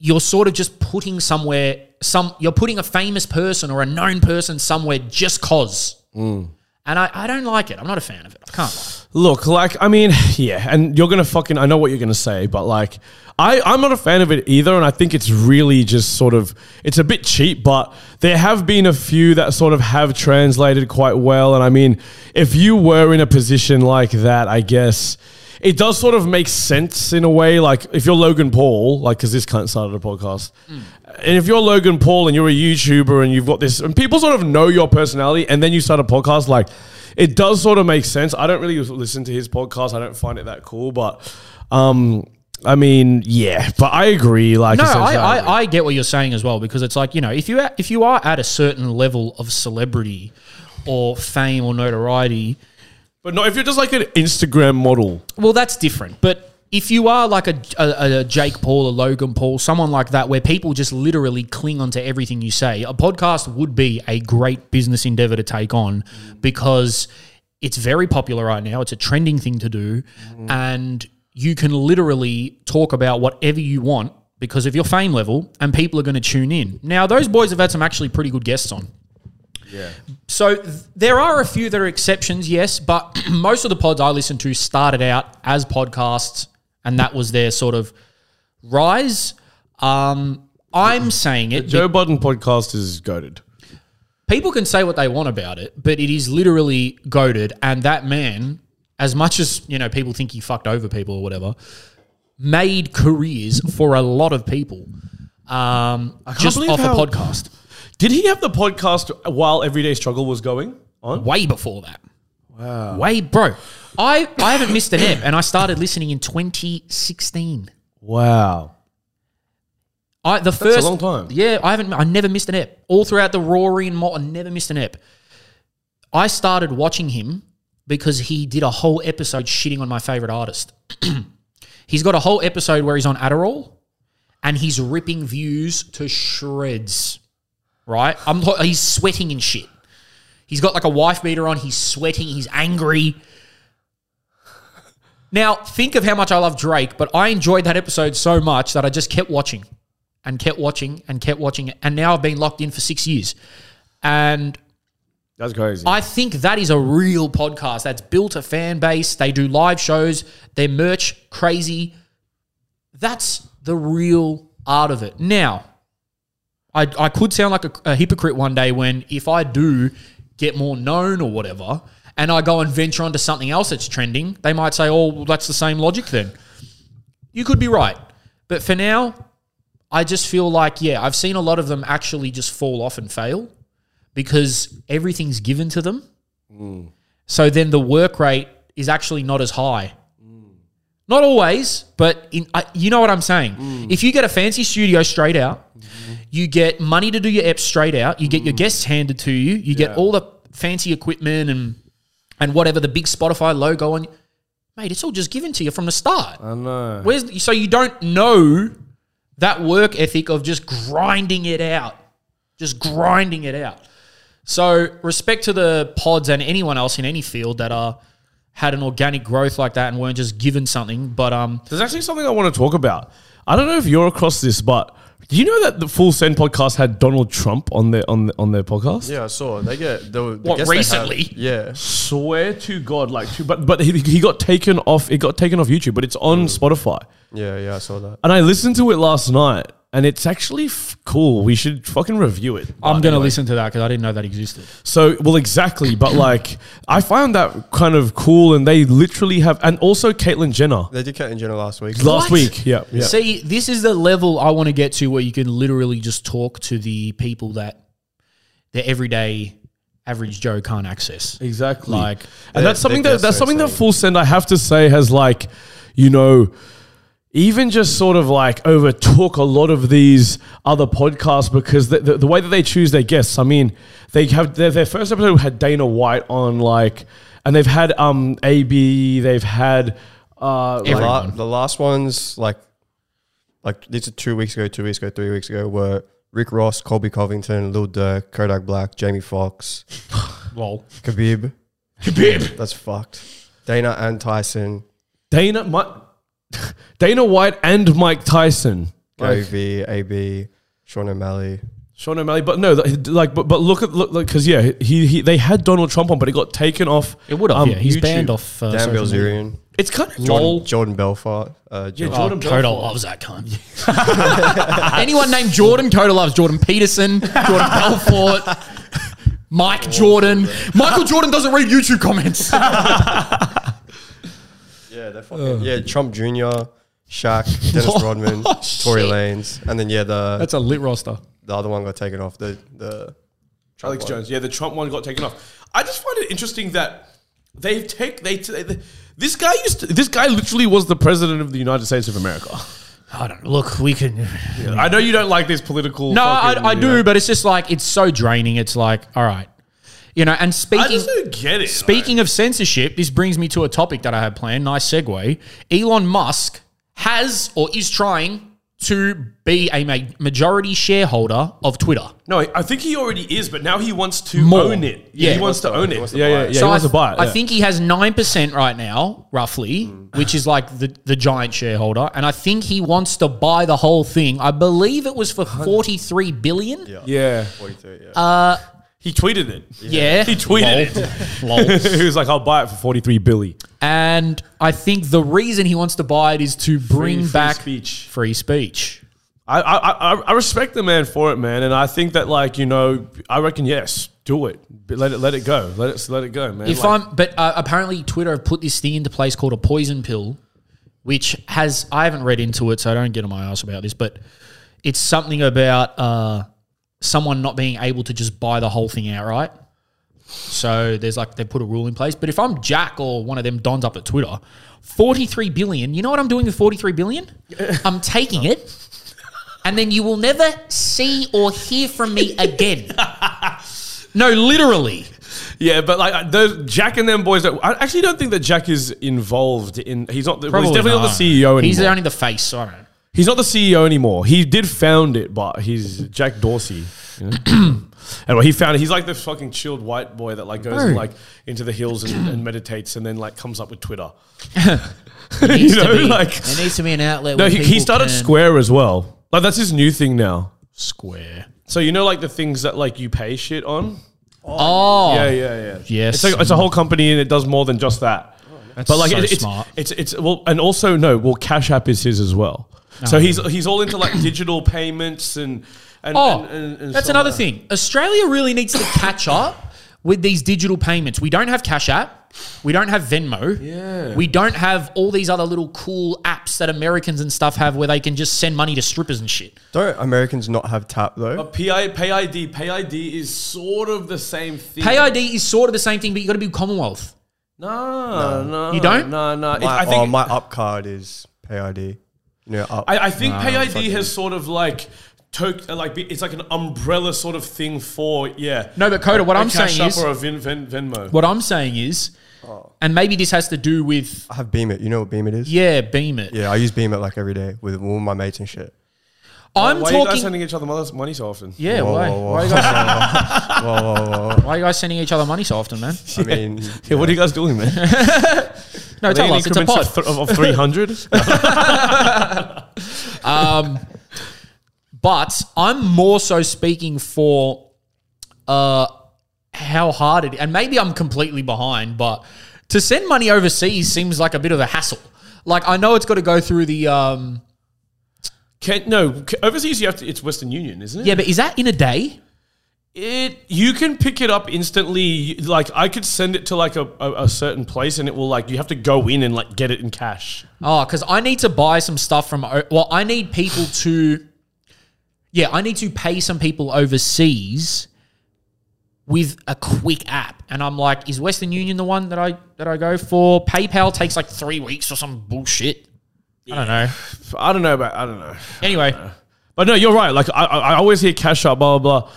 you're sort of just putting somewhere some you're putting a famous person or a known person somewhere just cause. And I, I don't like it. I'm not a fan of it. I can't lie. Look, like I mean, yeah, and you're gonna fucking. I know what you're gonna say, but like, I I'm not a fan of it either, and I think it's really just sort of it's a bit cheap. But there have been a few that sort of have translated quite well, and I mean, if you were in a position like that, I guess. It does sort of make sense in a way, like if you're Logan Paul, like because this kind of started a podcast, and if you're Logan Paul and you're a YouTuber and you've got this, and people sort of know your personality, and then you start a podcast, like it does sort of make sense. I don't really listen to his podcast. I don't find it that cool, but um, I mean, yeah, but I agree. Like, No, I. I, I get what you're saying as well because it's like you know if you if you are at a certain level of celebrity or fame or notoriety, but no, if you're just like an Instagram model, well that's different. But if you are like a, a, a Jake Paul, a Logan Paul, someone like that, where people just literally cling onto everything you say, a podcast would be a great business endeavor to take on because it's very popular right now. It's a trending thing to do, and you can literally talk about whatever you want because of your fame level, and people are going to tune in. Now, those boys have had some actually pretty good guests on. Yeah. So th- there are a few that are exceptions, yes, but most of the pods I listen to started out as podcasts, and that was their sort of rise. Um, I'm saying it. Joe Budden podcast is goaded. people can say what they want about it, but it is literally goaded. And that man, as much as you know, people think he fucked over people or whatever, made careers for a lot of people. Um, just off how- a podcast, Did he have the podcast while Everyday Struggle was going on? way before that. Wow, way, bro. I I haven't missed an ep, and I started listening in 2016. Wow. I the first long time. Yeah, I haven't. I never missed an ep. All throughout the Rory and Mal, I never missed an ep. I started watching him because he did a whole episode shitting on my favorite artist. he's got a whole episode where he's on Adderall, and he's ripping views to shreds. Right? I'm. He's sweating and shit. He's got like a wife beater on. He's sweating. He's angry. Now, think of how much I love Drake, but I enjoyed that episode so much that I just kept watching and kept watching and kept watching. And now I've been locked in for six years. And That's crazy. I think that is a real podcast that's built a fan base. They do live shows, their merch crazy. That's the real art of it. Now, I, I could sound like a, a hypocrite one day when if I do get more known or whatever, and I go and venture onto something else that's trending, they might say, oh, well, that's the same logic then. You could be right. But for now, I just feel like, yeah, I've seen a lot of them actually just fall off and fail because everything's given to them. Mm. So then the work rate is actually not as high. Mm. Not always, but in, I you know what I'm saying. Mm. If you get a fancy studio straight out, you get money to do your eps straight out, you get your guests handed to you, you get all the fancy equipment and and whatever the big Spotify logo on. Mate, it's all just given to you from the start. I know. Where's so you don't know that work ethic of just grinding it out, just grinding it out. So respect to the pods and anyone else in any field that are had an organic growth like that and weren't just given something. But um, There's actually something I want to talk about. I don't know if you're across this, but do you know that the Full Send podcast had Donald Trump on their on the, on their podcast? Yeah, I saw. They get the, the What, guests they have- recently? yeah, Swear to God, like, to, but but he, he got taken off. It got taken off YouTube, but it's on mm. Spotify. yeah, yeah. I saw that. And I listened to it last night, and it's actually f- cool. We should fucking review it. I'm gonna anyway. listen to that because I didn't know that existed. So, well, exactly. But like, I found that kind of cool, and they literally have, and also Caitlyn Jenner They did Caitlyn Jenner last week. last What? week. Yeah, yeah. See, this is the level I want to get to where you can literally just talk to the people that the everyday average Joe can't access. Exactly. Like, and that's Their- something their that that's guests are something that insane. Full Send I have to say has like, you know, even just sort of like overtook a lot of these other podcasts because the, the, the way that they choose their guests. I mean, they have their, their first episode had Dana White on like, and they've had um AB, they've had uh The, like, la- the last ones, like, like these are two weeks ago, two weeks ago, three weeks ago, were Rick Ross, Colby Covington, Lil Durk, Kodak Black, Jamie Foxx, lol. Khabib. Khabib. That's fucked. Dana and Tyson, Dana Mi- Dana White and Mike Tyson. Gary Like, V, AB, Sean O'Malley. Sean O'Malley, but no, like, but, but look at look because yeah, he, he they had Donald Trump on, but it got taken off. It would have, um, yeah. He's YouTube. banned off. Uh, Dan social media. Bilzerian. It's kind of Lol. Jordan, Jordan Belfort. Uh, Yeah, Jordan- Oh, Jordan Coda Belfort. loves that cunt. Anyone named Jordan, Coda loves Jordan Peterson, Jordan Belfort, Mike Jordan. Michael Jordan doesn't read YouTube comments. Yeah, they're fucking. yeah, Trump Jr., Shaq, Dennis oh, Rodman, Oh, Tory shit. Lanez, and then yeah, the That's a lit roster. the other one got taken off. The the Trump Alex one. Jones. Yeah, the Trump one got taken off. I just find it interesting that they take they, they this guy used to, this guy literally was the president of the United States of America. I don't look. We can. I know you don't like this political. No, I, fucking, I you do, know. but it's just like it's so draining. It's like, all right, you know. And I speaking, just don't get it. speaking of censorship, this brings me to a topic that I had planned. Nice segue. Elon Musk has or is trying to be a ma- majority shareholder of Twitter. no, I think he already is, but now he wants to More. own it. Yeah. he wants to own He it. yeah, yeah, yeah. so he wants I, to buy it. I think he has nine percent right now, roughly, which is like the the giant shareholder, and I think he wants to buy the whole thing. I believe it was for forty three billion. Yeah, Yeah. forty three. Yeah, Uh, He tweeted it. Yeah. He tweeted it. Lol. Lol. he was like, "I'll buy it for forty three billy." And I think the reason he wants to buy it is to bring free back speech. free speech. I, I I I respect the man for it, man, and I think that like you know, I reckon yes, do it, let it let it go, let it let it go, man. If Like, I'm, but uh, apparently Twitter have put this thing into place called a poison pill, which has I haven't read into it, so I don't get on my ass about this, but it's something about uh, someone not being able to just buy the whole thing outright. So there's like they put a rule in place. But if I'm Jack or one of them dons up at Twitter, 43 billion, you know what I'm doing with 43 billion? I'm taking it. And then you will never see or hear from me again. No, literally. yeah, but like uh, those Jack and them boys, I actually don't think that Jack is involved in. He's not. The, well, he's definitely not the CEO anymore. He's only the face. So I don't know. He's not the CEO anymore. He did found it, but he's Jack Dorsey. you know? and he found it. He's like this fucking chilled white boy that like goes Oh. and, like into the hills and, and meditates, and then like comes up with Twitter. You know, be, like- there needs to be an outlet. No, he, he started Square as well. Like that's his new thing now. Square. So you know, like the things that like you pay shit on. Oh, Yeah, yeah, yeah. Yes. It's like it's a whole company and it does more than just that. Oh, that's But like so it, it's, smart. it's it's well, and also no, well, Cash App is his as well. So Oh. he's he's all into like digital payments and and Oh, and, and, and that's stuff another like thing. Australia really needs to catch up with these digital payments. We don't have Cash App. We don't have Venmo. Yeah. We don't have all these other little cool apps that Americans and stuff have where they can just send money to strippers and shit. Don't Americans not have tap though? But PI, Pay ID, Pay ID is sort of the same thing. Pay ID is sort of the same thing, but you got to be Commonwealth. No, no, no. You don't? No, no. My, I oh, think oh, my up card is pay ID. You up. I, I think Pay ID fucking- has sort of like. To, like it's like an umbrella sort of thing for yeah. No, but Coda, what A I'm Cash saying App is- or a Ven, Ven, Venmo. What I'm saying is, Oh. and maybe this has to do with, I have Beem It. You know what Beem It is? yeah, Beem It. Yeah, I use Beem It like every day with all my mates and shit. I'm Why are you guys talking. sending each other money money so often? yeah, Whoa, why? whoa, whoa. Why, are you guys, Whoa, whoa, whoa. why are you guys sending each other money so often, man? I mean, Yeah, what are you guys doing, man? No, tell us. It's a pod. of, th- of three hundred. But I'm more so speaking for uh, how hard it and maybe I'm completely behind, but to send money overseas seems like a bit of a hassle. Like I know it's got to go through the um, Can, no, overseas you have to. It's Western Union, isn't it? yeah, but is that in a day? It you can pick it up instantly. Like I could send it to like a, a, a certain place, and it will like you have to go in and like get it in cash. Oh, because I need to buy some stuff from. Well, I need people to. Yeah, I need to pay some people overseas with a quick app, and I'm like, is Western Union the one that I that I go for? PayPal takes like three weeks or some bullshit. I don't know. I don't know about. I don't know. Anyway, But no, you're right. Like I, I I always hear Cash App, blah blah blah.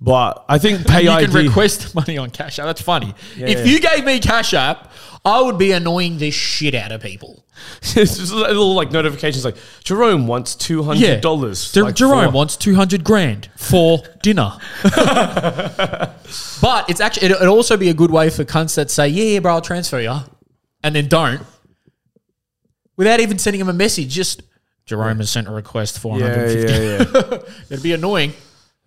But I think pay you can request money on Cash App. That's funny. if yeah. you gave me Cash App, I would be annoying the shit out of people. it's just little like notifications like Jerome wants two hundred dollars. Jer- Jerome wants 200 grand for dinner. but it's actually, it, it'd also be a good way for cunts that say, yeah, yeah, bro, I'll transfer you. And then don't. Without even sending him a message, just Jerome has sent a request for Yeah, 150. yeah, yeah. It'd be annoying.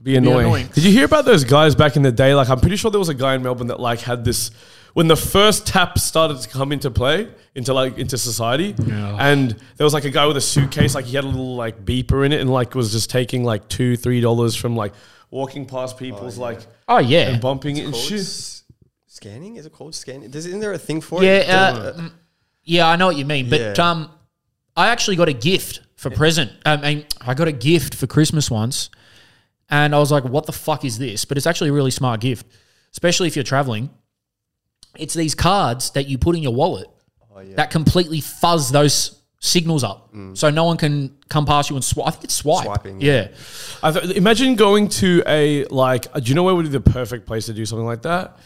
Be annoying. annoying. Did you hear about those guys back in the day? Like, I'm pretty sure there was a guy in Melbourne that like had this when the first tap started to come into play into like into society, Yeah. and there was like a guy with a suitcase, like he had a little like beeper in it, and like was just taking like two, three dollars from like walking past people's like Oh, yeah. and bumping it and Called shit. Scanning? Is it called scanning? Does, isn't there a thing for Yeah, it? uh, yeah, I know what you mean. But Yeah. um, I actually got a gift for present. I mean, I got a gift for Christmas once, and I was like, "What the fuck is this?" But it's actually a really smart gift, especially if you're traveling. It's these cards that you put in your wallet oh, that completely fuzz those signals up, mm. so no one can come past you and swipe. I think it's swipe. Swiping, yeah. I th- imagine going to a like. Do you know where would be the perfect place to do something like that?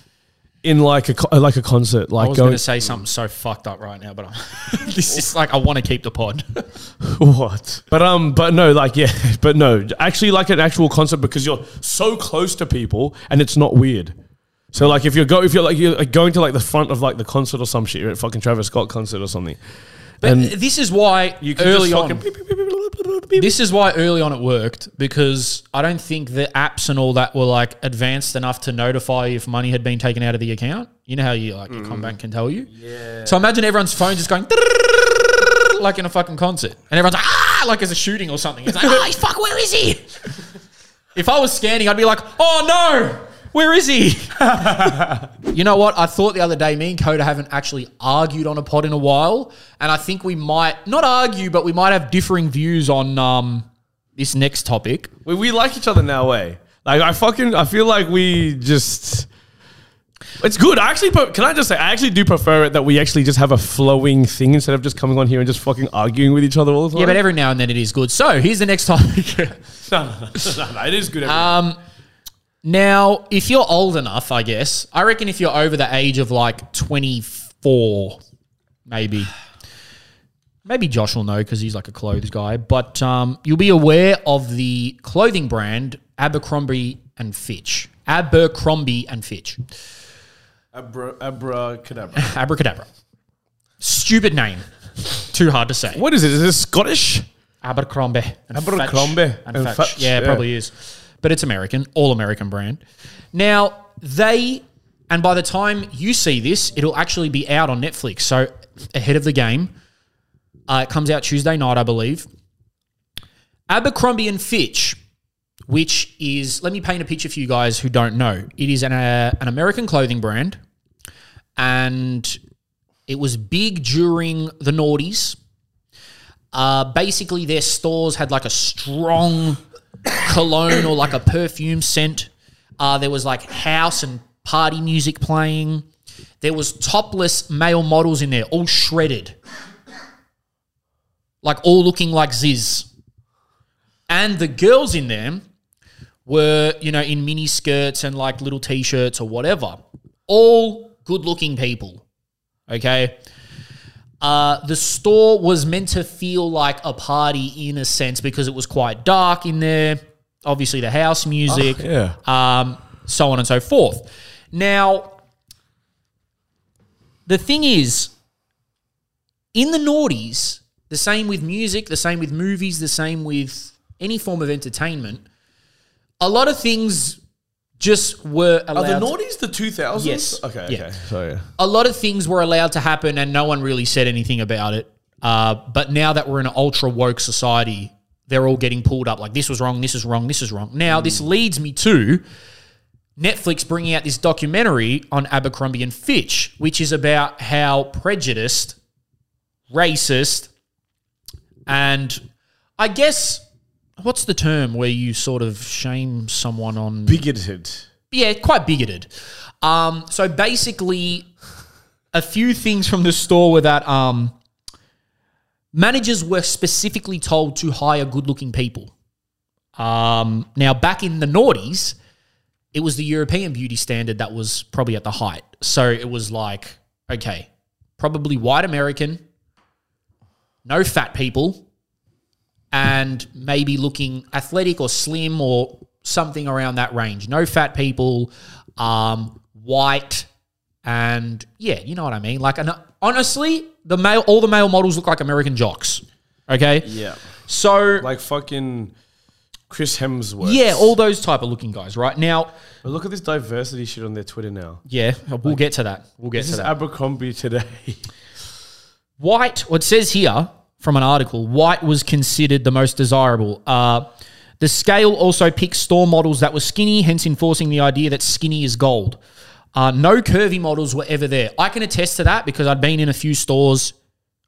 In like a co- like a concert, Like I was going going to say something so fucked up right now, but I'm, this is like I want to keep the pod. What? But um, but no, like yeah, but no, actually like an actual concert because you're so close to people and it's not weird. So like if you're go if you're like you're like going to like the front of like the concert or some shit, you're at fucking Travis Scott concert or something. But And this is why you can early on. This is why early on it worked because I don't think the apps and all that were like advanced enough to notify if money had been taken out of the account. You know how you like your CommBank can tell you. Yeah. So imagine everyone's phone just going like in a fucking concert, and everyone's like ah, like there's a shooting or something. It's like oh fuck, where is he? if I was scanning, I'd be like, oh no. Where is he? you know what? I thought the other day, me and Coda haven't actually argued on a pod in a while, and I think we might not argue, but we might have differing views on um, this next topic. we, we like each other now, way. Like I fucking, I feel like we just. It's good. I actually, can I just say, I actually do prefer it that we actually just have a flowing thing instead of just coming on here and just fucking arguing with each other all the time. Yeah, but every now and then it is good. So here's the next topic. no, no, no, no, it is good. every- um, now, if you're old enough, I guess, I reckon if you're over the age of like 24, maybe. Maybe Josh will know because he's like a clothes guy, but um, you'll be aware of the clothing brand Abercrombie and Fitch. Abercrombie and Fitch. Abra, abracadabra. Abracadabra. Stupid name. Too hard to say. what is it? Is this Scottish? Abercrombie. And Abercrombie Fitch. And, and Fitch. Fitch, Yeah, it yeah. probably is. But it's American, all American brand. Now, they, and by the time you see this, it'll actually be out on Netflix. So ahead of the game. Uh, it comes out Tuesday night, I believe. Abercrombie and Fitch, which is, let me paint a picture for you guys who don't know. It is an, uh, an American clothing brand, and it was big during the noughties. Uh, basically, their stores had like a strong cologne or like a perfume scent. Uh, there was like house and party music playing. There was topless male models in there, all shredded, like all looking like Zyzz. And the girls in there were, you know, in mini skirts and like little t-shirts or whatever. All good-looking people. Okay. Uh, the store was meant to feel like a party in a sense because it was quite dark in there. Obviously, the house music, yeah. um, so on and so forth. Now, the thing is, in the noughties, the same with music, the same with movies, the same with any form of entertainment, a lot of things just were Are allowed. the noughties the 2000s? Yes. Okay, Yeah. okay. So, yeah. a lot of things were allowed to happen and no one really said anything about it. Uh, but now that we're in an ultra woke society, they're all getting pulled up like this was wrong, this is wrong, this is wrong. Now, this leads me to Netflix bringing out this documentary on Abercrombie and Fitch, which is about how prejudiced, racist, and I guess what's the term where you sort of shame someone on Bigoted. yeah, quite bigoted. Um, so basically, a few things from the store were that um, managers were specifically told to hire good-looking people. Um, now, back in the noughties, it was the European beauty standard that was probably at the height. So it was like, okay, probably white American, no fat people, and maybe looking athletic or slim or something around that range. No fat people, um, white, and yeah, you know what I mean. Like, an, honestly, the male, all the male models look like American jocks. Okay, Yeah. so Like fucking Chris Hemsworth. yeah, all those type of looking guys. Right now, But look at this diversity shit on their Twitter now. yeah, we'll get to that. We'll get This to is that. Abercrombie today. White, what it says here from an article, white was considered the most desirable. Uh, the scale also picked store models that were skinny, hence enforcing the idea that skinny is gold. Uh, no curvy models were ever there. I can attest to that because I'd been in a few stores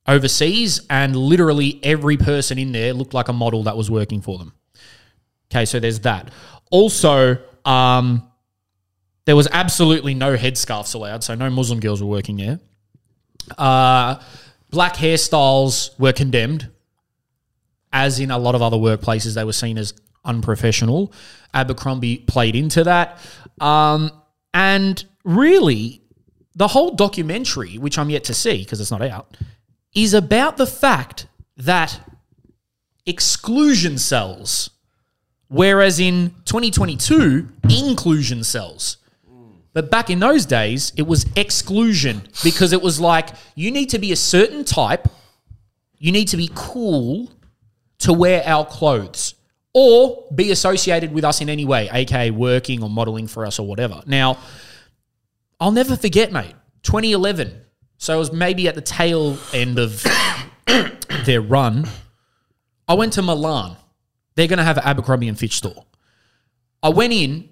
overseas and literally every person in there looked like a model that was working for them. Okay, so there's that. Also, um, there was absolutely no headscarves allowed, so no Muslim girls were working there. Uh, black hairstyles were condemned, as in a lot of other workplaces, they were seen as unprofessional. Abercrombie played into that. Um, and really, the whole documentary, which I'm yet to see because it's not out, is about the fact that exclusion cells, whereas in 2022, inclusion cells. But back in those days, it was exclusion because it was like you need to be a certain type you need to be cool to wear our clothes or be associated with us in any way, aka working or modeling for us or whatever. Now, I'll never forget, mate, 2011. So it was maybe at the tail end of their run. I went to Milan. They're going to have an Abercrombie and Fitch store. I went in.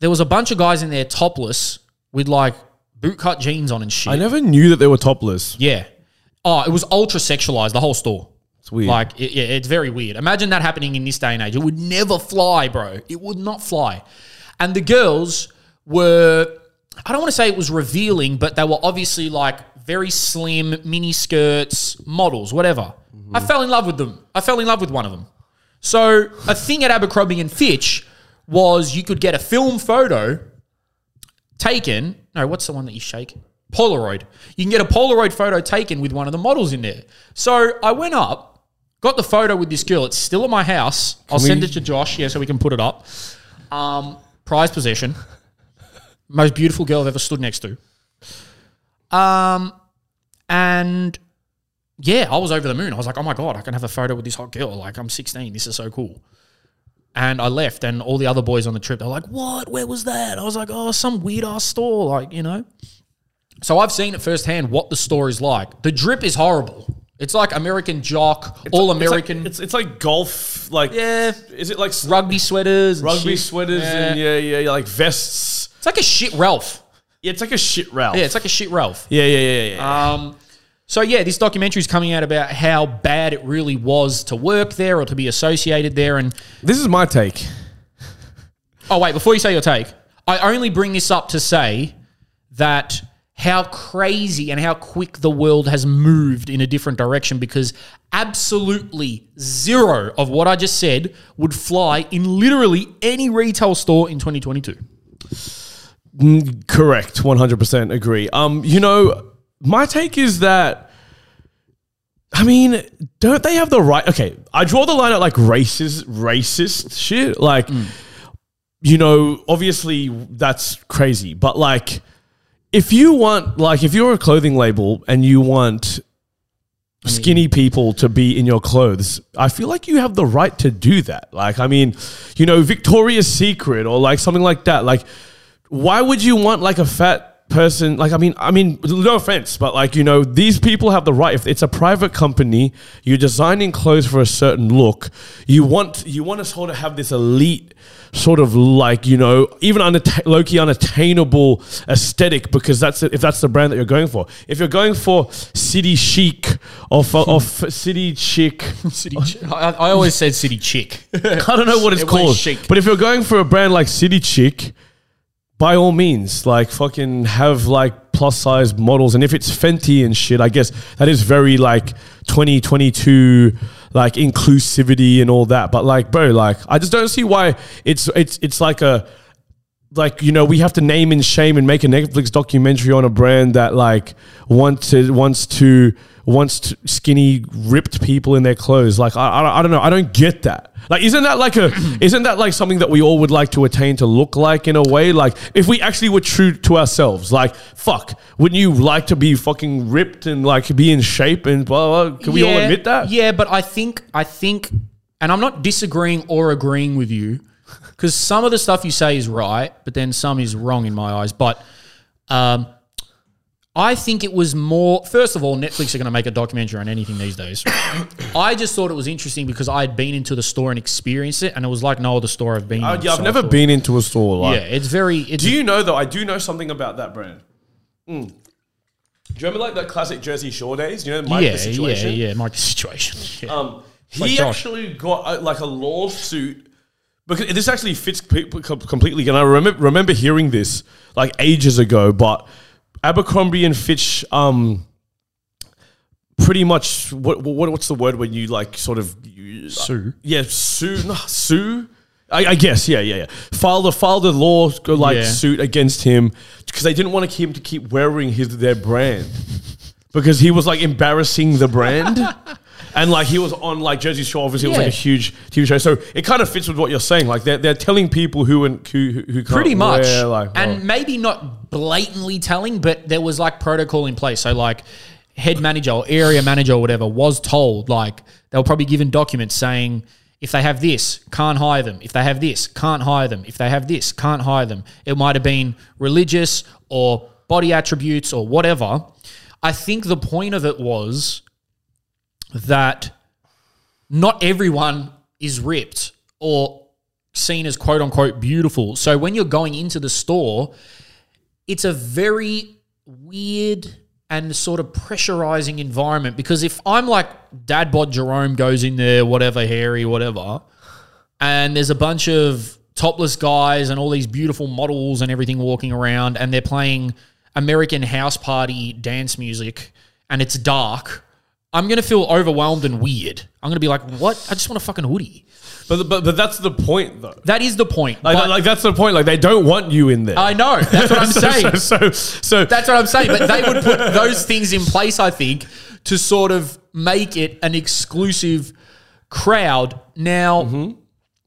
There was a bunch of guys in there topless with like bootcut jeans on and shit. I never knew that they were topless. Yeah. Oh, it was ultra sexualized, the whole store. It's weird. Like, it, yeah, it's very weird. Imagine that happening in this day and age. It would never fly, bro. It would not fly. And the girls were, I don't want to say it was revealing, but they were obviously like very slim, mini skirts, models, whatever. I fell in love with them. I fell in love with one of them. So, a thing at Abercrombie and Fitch was you could get a film photo taken. No, what's the one that you shake? Polaroid. You can get a Polaroid photo taken with one of the models in there. So I went up, got the photo with this girl. It's still at my house. I'll send it to Josh, yeah, so we can put it up. Um, prize possession. Most beautiful girl I've ever stood next to. Um, and yeah, I was over the moon. I was like, oh my God, I can have a photo with this hot girl. Like, I'm 16. This is so cool. And I left, and all the other boys on the trip, they're like, what? Where was that? I was like, oh, some weird ass store. Like, you know? So I've seen it firsthand what the store is like. The drip is horrible. It's like American jock, all American. It's, it's like golf. Like yeah, is it like rugby sweaters, rugby shit. sweaters Yeah. and yeah, yeah, yeah, like vests. It's like a shit Ralph. Yeah, it's like a shit Ralph. Yeah, it's like a shit Ralph. yeah, yeah, yeah, yeah. Um, so yeah, this documentary is coming out about how bad it really was to work there or to be associated there. And this is my take. oh wait, before you say your take, I only bring this up to say that how crazy and how quick the world has moved in a different direction because absolutely zero of what I just said would fly in literally any retail store in 2022. Correct, one hundred percent agree. Um, you know, my take is that. I mean, don't they have the right? Okay, I draw the line at like racist, racist shit. Like, mm. you know, obviously that's crazy, but like, if you want, like, if you're a clothing label and you want skinny people to be in your clothes, I feel like you have the right to do that. Like, I mean, you know, Victoria's Secret or like something like that. Like, why would you want like a fat person like i mean i mean no offense but like you know these people have the right. If it's a private company you're designing clothes for a certain look you want you want to sort of have this elite sort of like you know even unatta- low-key unattainable aesthetic because that's if that's the brand that you're going for. If you're going for city chic or for, or f- city chic. City, I, I always said city chic. I don't know what it's It called. chic. But if you're going for a brand like City Chic, by all means, like fucking have like plus size models. And if it's Fenty and shit, I guess that is very like 2022 like inclusivity and all that. But like, bro, like I just don't see why it's it's it's like a like you know we have to name and shame and make a Netflix documentary on a brand that like wants to wants to wants to skinny ripped people in their clothes. Like I, I, I don't know. I don't get that. Like isn't that like a isn't that like something that we all would like to attain to look like in a way? Like if we actually were true to ourselves like fuck wouldn't you like to be fucking ripped and like be in shape and blah, blah, blah? can we all admit that? Yeah, but I think I think, and I'm not disagreeing or agreeing with you, because some of the stuff you say is right, but then some is wrong in my eyes. But um, I think it was more. First of all, Netflix are going to make a documentary on anything these days. I just thought it was interesting because I had been into the store and experienced it, and it was like no other store I've been. Uh, in. yeah I've So never thought- been into a store like Yeah, it's very. It's Do you know though? I do know something about that brand. Mm. Do you remember like that classic Jersey Shore days? You know, Mike yeah, the situation. yeah, yeah. My situation. Yeah. Um, he Josh. actually got uh, like a lawsuit because this actually fits completely. And I remember remember hearing this like ages ago, but Abercrombie and Fitch, um, pretty much what, what what's the word when you like sort of you, Sue. yeah, sue, no, sue. I, I guess, yeah, yeah, yeah. Filed a filed a law like Yeah. suit against him because they didn't want to him to keep wearing his their brand because he was like embarrassing the brand. And like he was on like Jersey Shore, obviously it was like a huge TV show. So it kind of fits with what you're saying. Like they're, they're telling people who and who who, can't pretty much wear, like and oh. maybe not blatantly telling but there was like protocol in place so like head manager or area manager or whatever was told, like they were probably given documents saying if they have this, can't hire them. If they have this, can't hire them. If they have this, can't hire them. It might have been religious or body attributes or whatever. I think the point of it was that not everyone is ripped or seen as quote unquote beautiful. So when you're going into the store, it's a very weird and sort of pressurizing environment because if I'm like dad bod Jerome goes in there, whatever, hairy, whatever, and there's a bunch of topless guys and all these beautiful models and everything walking around and they're playing American house party dance music and it's dark, I'm gonna feel overwhelmed and weird. I'm gonna be like, what? I just want a fucking hoodie. But, but but that's the point though. That is the point. Like, But- like that's the point. Like they don't want you in there. I know. That's what I'm So- saying. So, so, so That's what I'm saying. But they would put those things in place, I think, to sort of make it an exclusive crowd. Now, mm-hmm.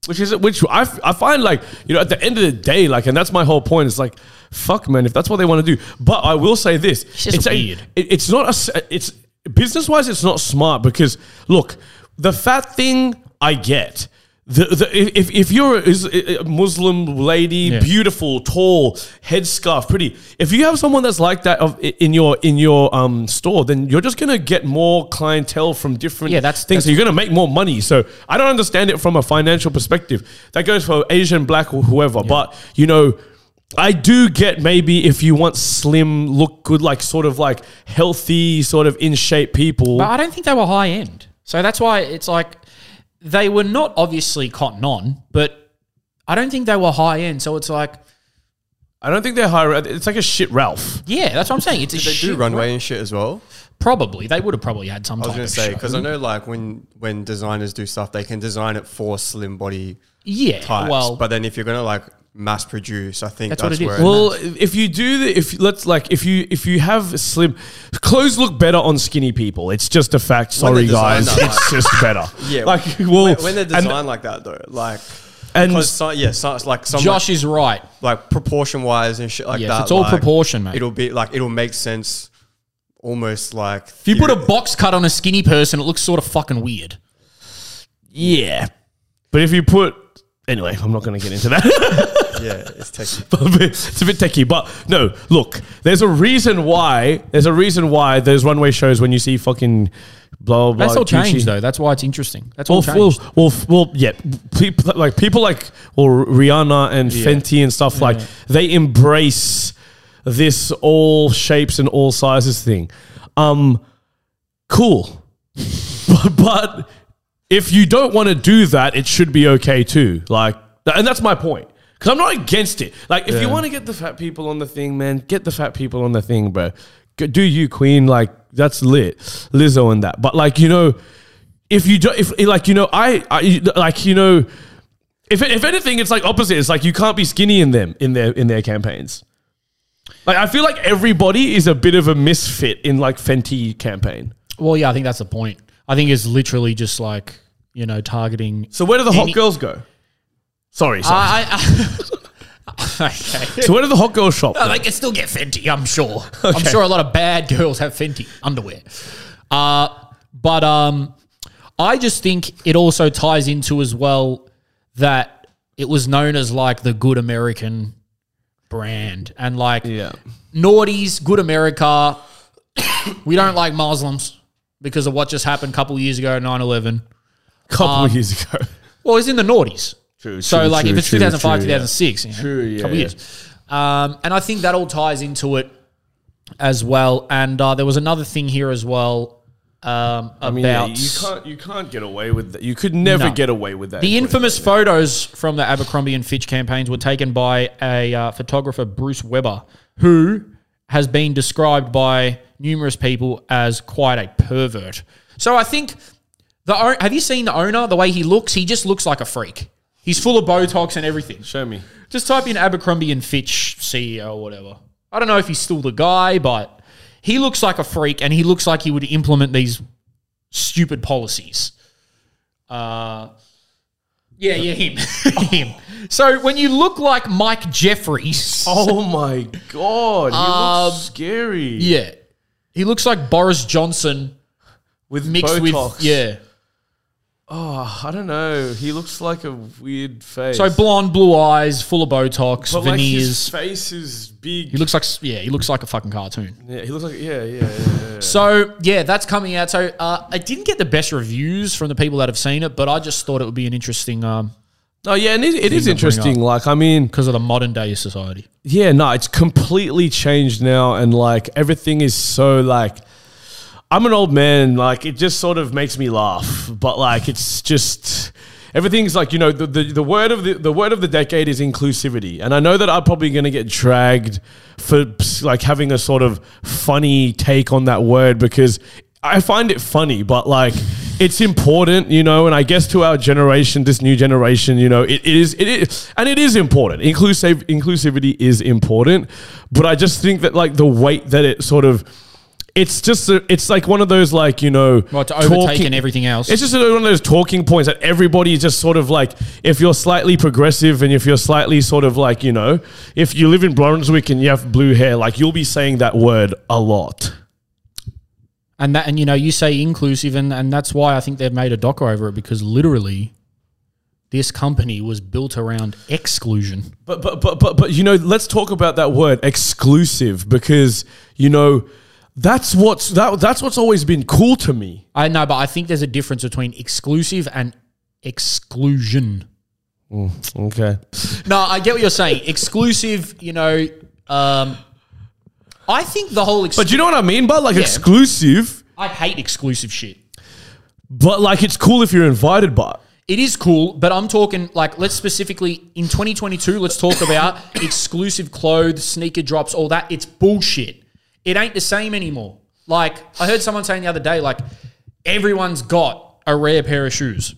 which is which I, I find like you know at the end of the day like and that's my whole point it's like fuck man if that's what they want to do but I will say this it's just a- weird. it- it's not a it's business wise it's not smart because look the fat thing I get the, the, if, if you're a, Muslim lady, beautiful, tall, headscarf, pretty. If you have someone that's like that of, in your in your um, store, then you're just gonna get more clientele from different Yeah, that's- things. So you're going to make more money. So I don't understand it from a financial perspective. That goes for Asian, black, or whoever. But you know, I do get maybe if you want slim, look good, like sort of like healthy, sort of in shape people. but I don't think they were high end. So that's why it's like they were not obviously cotton on, but I don't think they were high end. So it's like, I don't think they're high. It's like a shit Ralph. yeah, that's what I'm saying. It's a Did they do shit runway and shit as well? Probably they would have probably had some. I was type gonna of say show. because I know like when when designers do stuff, they can design it for slim body yeah, types. well, but then if you're gonna like mass produce, I think That's that's, what it where is. Well, if you do the, if let's like, if you if you have slim, clothes look better on skinny people. It's just a fact. Sorry, guys, designed that it's just better. yeah, like well, when, when they're and- designed like that though, like and because so, yeah, so, it's like some Josh is right. like proportion wise and shit like Yes, that. it's all like, proportion, mate. It'll be like it'll make sense. Almost like If you put a box cut on a skinny person, it looks sort of fucking weird. Yeah. But if you put anyway, I'm not going to get into that. yeah, it's techy. it's a bit techie, but no. Look, there's a reason why. There's a reason why there's runway shows when you see fucking blah blah. blah That's all Gucci. changed though. That's why it's interesting. That's all Well, well, changed. well, well, yeah. People like people like well Rihanna and Fenty and stuff like they embrace this all shapes and all sizes thing. Um, cool, but, but if you don't want to do that, it should be okay too. Like, and that's my point. Because I'm not against it. Like, if you want to get the fat people on the thing, man, get the fat people on the thing, bro. Do you, Queen? Like, that's lit. Lizzo and that. But like, you know, if you don't, if like, you know, I, I like, you know, if if anything, it's like opposite. It's like you can't be skinny in them in their in their campaigns. Like, I feel like everybody is a bit of a misfit in like Fenty campaign. Well, yeah, I think that's the point. I think it's literally just like you know targeting. So where do the hot Any- girls go? Sorry, sorry. I, I, okay. so where do the hot girls shop? Oh, they can still get Fenty, I'm sure. I'm sure a lot of bad girls have Fenty underwear. Uh, but um, I just think it also ties into as well that it was known as like the good American brand and like yeah. naughties, good America. we don't like Muslims because of what just happened a couple of years ago, 9 11. couple Um, years ago. Well, it's in the noughties. True, So, true, like, true, if it's true, 2005, true, yeah. 2006, you know, True, yeah, couple yeah. years. Um, and I think that all ties into it as well. And uh, there was another thing here as well um, I mean, yeah, about you can't you can't get away with that. You could never No. get away with that. the infamous photos from the Abercrombie and Fitch campaigns were taken by a uh, photographer, Bruce Weber, who has been described by numerous people as quite a pervert. So I think the have you seen the owner? The way he looks, he just looks like a freak. He's full of Botox and everything. Show me. Just type in Abercrombie and Fitch CEO or whatever. I don't know if he's still the guy, but he looks like a freak and he looks like he would implement these stupid policies. Uh, yeah, yeah, him. him. So when you look like Mike Jeffries, Oh my god, he Um, looks scary. yeah. He looks like Boris Johnson with mixed Botox. with yeah. Oh, I don't know. He looks like a weird face. So blonde, blue eyes, full of Botox, but like his veneers. face is big. he looks like yeah, he looks like a fucking cartoon. yeah, he looks like yeah, yeah, yeah. yeah. So yeah, that's coming out. So uh, I didn't get the best reviews from the people that have seen it, but I just thought it would be an interesting um Oh yeah, and it, it is interesting. Like, I mean, because of the modern day society. yeah, no, it's completely changed now, and like everything is so like. I'm an old man, like it just sort of makes me laugh, but like it's just everything's like you know the, the, the word of the the word of the decade is inclusivity, and I know that I'm probably going to get dragged for like having a sort of funny take on that word because I find it funny, but like it's important, you know, and I guess to our generation, this new generation, you know, it, it is it is and it is important. Inclusive inclusivity is important, but I just think that like the weight that it sort of it's just a, it's like one of those like you know Right, to overtake and everything else. It's just one of those talking points that everybody is just sort of like if you're slightly progressive and if you're slightly sort of like you know if you live in Brunswick and you have blue hair, like you'll be saying that word a lot. And that, and you know, you say inclusive, and, and that's why I think they've made a doco over it because literally, this company was built around exclusion. But but but but but you know, let's talk about that word exclusive because you know that's what's that that's what's always been cool to me. I know, but I think there's a difference between exclusive and exclusion. Okay. No, I get what you're saying. exclusive, you know, um, I think the whole. Ex- But you know what I mean? But like Yeah. exclusive, I hate exclusive shit. but like it's cool if you're invited. But It is cool, but I'm talking like let's specifically in 2022. Let's talk about exclusive clothes, sneaker drops, all that. It's bullshit. It ain't the same anymore. Like I heard someone saying the other day, like everyone's got a rare pair of shoes,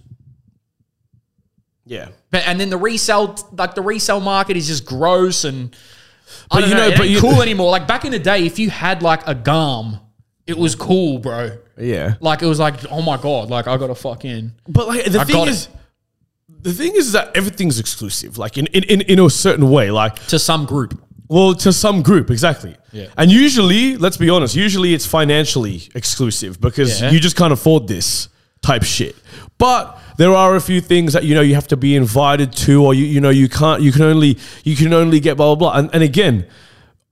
yeah. but and then the resale, like the resale market is just gross and. I But don't you know, know, but you- cool anymore. Like back in the day, if you had like a gum, it was cool, bro. Yeah. Like it was like, oh my god, like I got to fucking. But like the I thing is, it. the thing is that everything's exclusive. Like in, in, in, in a certain way. Like to some group. well, to some group exactly. Yeah. And usually, let's be honest. Usually, it's financially exclusive because Yeah. you just can't afford this type shit. But there are a few things that you know you have to be invited to, or you you know you can't. You can only you can only get blah blah blah. And, and again.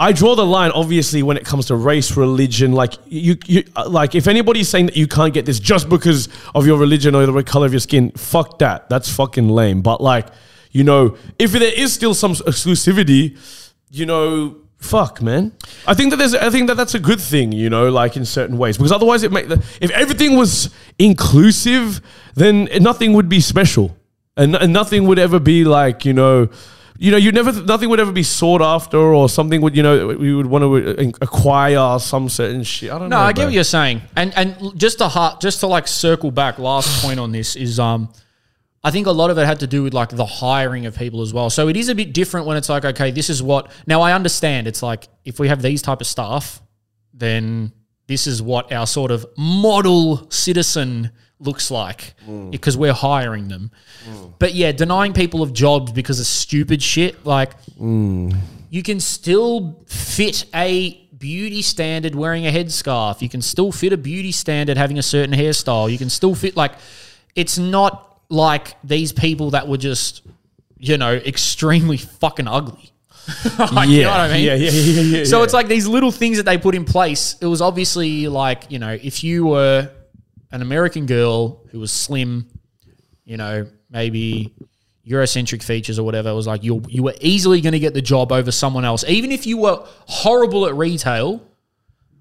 I draw the line, obviously, when it comes to race, religion. Like you, you, like if anybody's saying that you can't get this just because of your religion or the color of your skin, fuck that. That's fucking lame. But like, you know, if there is still some exclusivity, you know, fuck, man. I think that there's, I think that that's a good thing, you know, like in certain ways, because otherwise, it make the, if everything was inclusive, then nothing would be special, and, and nothing would ever be like, you know. You know, you never, nothing would ever be sought after, or something would, you know, we would want to acquire some certain shit. I don't know. No, know. I get bro. what you're saying, and and just to heart, just to like circle back. Last point on this is, um, I think a lot of it had to do with like the hiring of people as well. So it is a bit different when it's like, okay, this is what. Now I understand it's like if we have these type of staff, then this is what our sort of model citizen looks like mm. because we're hiring them. Mm. But yeah, denying people of jobs because of stupid shit, like mm. you can still fit a beauty standard wearing a headscarf. You can still fit a beauty standard having a certain hairstyle. You can still fit like it's not like these people that were just you know extremely fucking ugly. Like, you know what I mean? Yeah, yeah, yeah, yeah. So yeah. it's like these little things that they put in place. It was obviously like, you know, if you were an American girl who was slim, you know, maybe Eurocentric features or whatever, it was like you you were easily going to get the job over someone else. Even if you were horrible at retail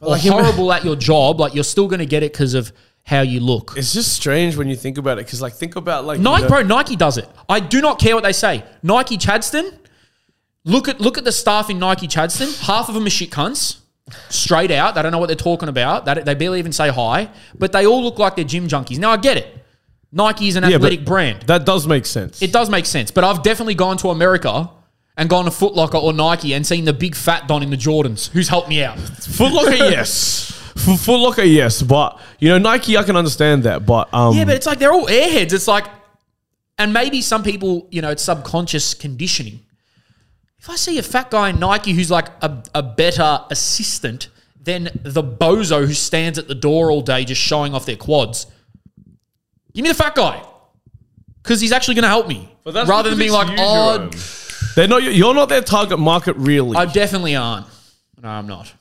or like, horrible at your job, like you're still going to get it because of how you look. It's just strange when you think about it, because like think about like Nike, you know- bro, Nike does it. I do not care what they say. Nike Chadstone, look at look at the staff in Nike Chadstone. Half of them are shit cunts, straight out. They don't know what they're talking about. They, they barely even say hi, but they all look like they're gym junkies. Now I get it. Nike is an Yeah, but athletic brand. That does make sense. It does make sense, but I've definitely gone to America and gone to Foot Locker or Nike and seen the big fat don in the Jordans, who's helped me out. Foot Locker, yes. F- Foot Locker, yes. But you know, Nike, I can understand that. But um, Yeah, but it's like they're all airheads. It's like, and maybe some people, you know, it's subconscious conditioning. If I see a fat guy in Nike who's like a, a better assistant than the bozo who stands at the door all day just showing off their quads. Give me the fat guy. Because he's actually going to help me. Rather than being like, oh, They're not. You're not their target market, really. I definitely aren't. No, I'm not.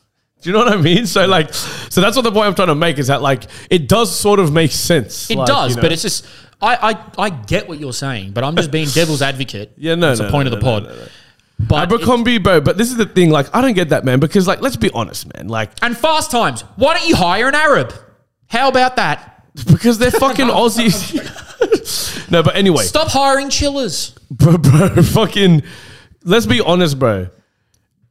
Do you know what I mean? So like, so that's what the point I'm trying to make is that like it does sort of make sense. It Like, does, you know? but it's just I, I I get what you're saying, but I'm just being devil's advocate. yeah, no, it's no, the point no, of the pod. no. But Abercrombie, bro. But this is the thing. Like, I don't get that, man. Because like, let's be honest, man. Like, and fast times. Why don't you hire an Arab? How about that? because they're fucking Aussies. no, but anyway, Stop hiring chillers. bro, bro, fucking. Let's be honest, bro.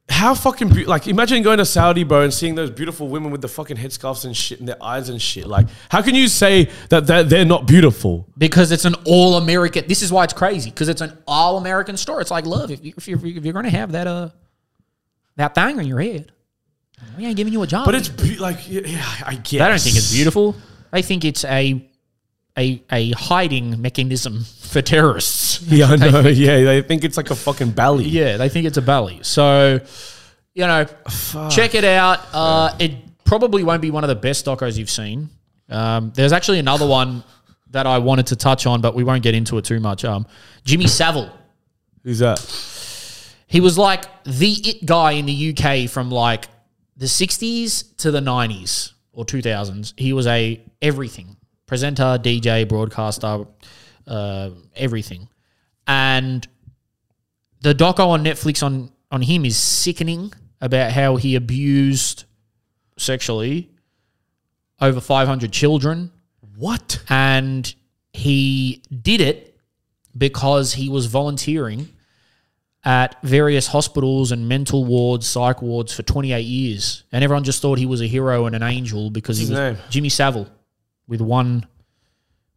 How fucking be- like imagine going to Saudi, bro, and seeing those beautiful women with the fucking headscarves and shit and their eyes and shit. Like, how can you say that they're, they're not beautiful? Because it's an all American. This is why it's crazy. Because it's an all American store. It's like love. If, you, if you're if you're going to have that uh that thing on your head, we ain't giving you a job. But it's be- like, yeah, yeah, I guess. they don't think it's beautiful. They think it's a a a hiding mechanism for terrorists. Yeah, I know. Yeah, they think it's like a fucking belly. Yeah, they think it's a belly. So, you know, check it out. Uh, it probably won't be one of the best docos you've seen. Um, there's actually another one that I wanted to touch on, but we won't get into it too much. Um, Jimmy Savile. Who's that? He was like the it guy in the UK from like the 60s to the 90s or 2000s. He was a everything presenter, DJ, broadcaster, uh, everything. And the doco on Netflix on on him is sickening about how he abused sexually over 500 children What? and he did it because he was volunteering at various hospitals and mental wards, psych wards for 28 years, and everyone just thought he was a hero and an angel because What's he was name? Jimmy Savile with one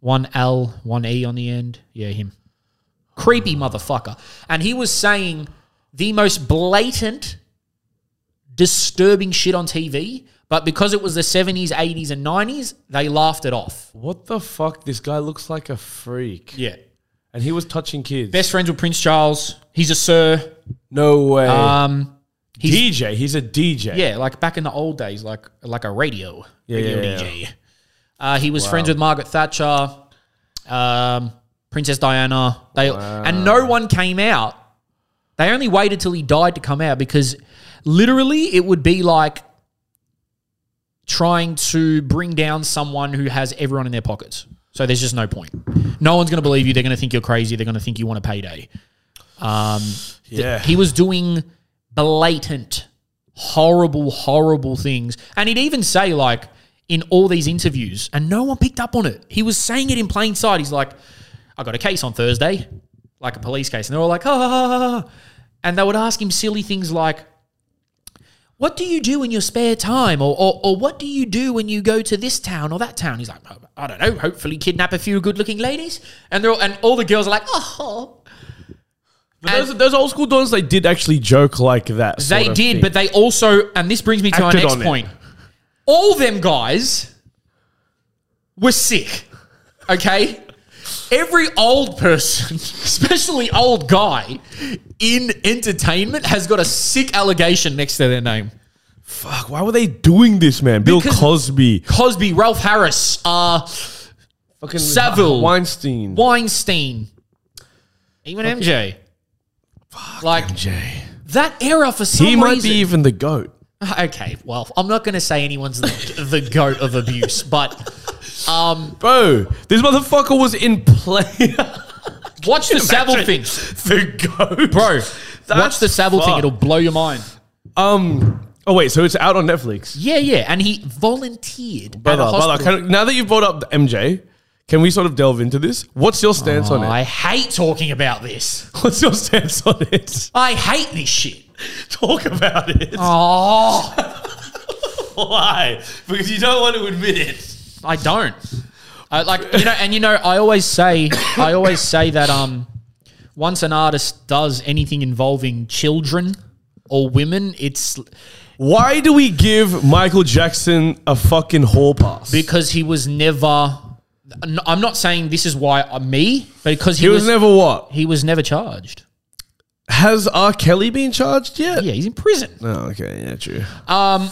one L, one E on the end. Yeah, him. Creepy motherfucker. And he was saying the most blatant, disturbing shit on TV, but because it was the 70s, 80s, and 90s, they laughed it off. What the fuck? This guy looks like a freak. Yeah. And he was touching kids. Best friends with Prince Charles. He's a sir. no way. Um, he's, DJ. He's a DJ. yeah, like back in the old days, like like a radio, radio yeah, DJ. Uh, he was friends with Margaret Thatcher, um, Princess Diana. They and no one came out. They only waited till he died to come out because literally it would be like trying to bring down someone who has everyone in their pockets. So there's just no point. No one's going to believe you. They're going to think you're crazy. They're going to think you want a payday. Um, th- Yeah. he was doing blatant, horrible, horrible things. And he'd even say, like, in all these interviews, and no one picked up on it. He was saying it in plain sight. He's like, I got a case on Thursday, like a police case. And they're all like, ah. And they would ask him silly things like, what do you do in your spare time? Or, or, or what do you do when you go to this town or that town? He's like, I don't know, hopefully kidnap a few good looking ladies. And they're all, and all the girls are like, oh. But those, those old school dons, they did actually joke like that. They did, thing. but they also, and this brings me to Acted our next it. All them guys were sick. Okay? Every old person, especially old guy in entertainment, has got a sick allegation next to their name. Fuck, why were they doing this, man? Bill Because- Cosby, Cosby, Rolf Harris, uh, fucking Savile. Weinstein. Weinstein, even MJ. like MJ. that era for some He might reason. be even the goat. okay, well, I'm not going to say anyone's the, the goat of abuse, but um, Bro, this motherfucker was in play. watch the Savile thing, the goat. bro. watch the Savile thing; fucked. it'll blow your mind. Um. Oh wait, so it's out on Netflix. Yeah, yeah, and he volunteered. at Brother, a brother, hospital. can, now that you've brought up the MJ, can we sort of delve into this? What's your stance on it? I hate talking about this. What's your stance on it? I hate this shit. Talk about it. Oh, Why? Because you don't want to admit it. I don't. I like you know, and you know, I always say, I always say that um, once an artist does anything involving children or women, it's Why do we give Michael Jackson a fucking hall pass? because he was never. n- I'm not saying this is why uh, me, but because he, he was never what? he was never charged. Has R. Kelly been charged yet? Yeah, he's in prison. Oh, okay, yeah, true. Um,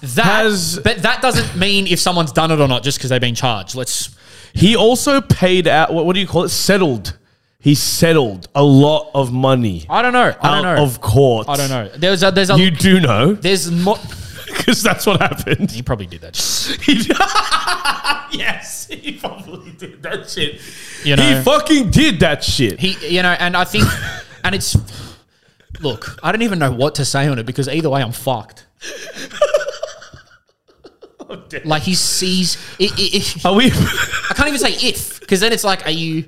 that, has but that doesn't mean if someone's done it or not just because they've been charged. Let's. he also paid out? What, what do you call it? Settled. He settled a lot of money I don't know. I don't out know. of court. I don't know. There's a. There's a. You do know there's more. because that's what happened. He probably did that. shit. Yes, he probably did that shit. You know. he fucking did that shit. He, you know, and I think, and it's. Look, I don't even know what to say on it because either way, I'm fucked. Oh, like he sees. It- Are we I can't even say if because then it's like, are you?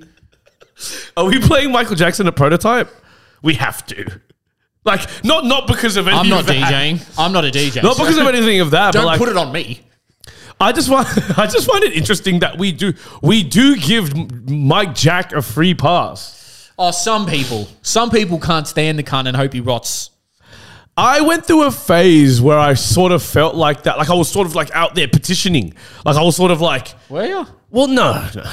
are we playing Michael Jackson at prototype? We have to. Like not not because of any I'm not of that. DJing. I'm not a DJ. Not so because of anything of that. Don't but like, put it on me. I just want I just find it interesting that we do we do give Mike Jack a free pass. Oh, some people. Some people can't stand the cunt and hope he rots. I went through a phase where I sort of felt like that. Like I was sort of like out there petitioning. Like I was sort of like, Were you? well, no, no, no, no.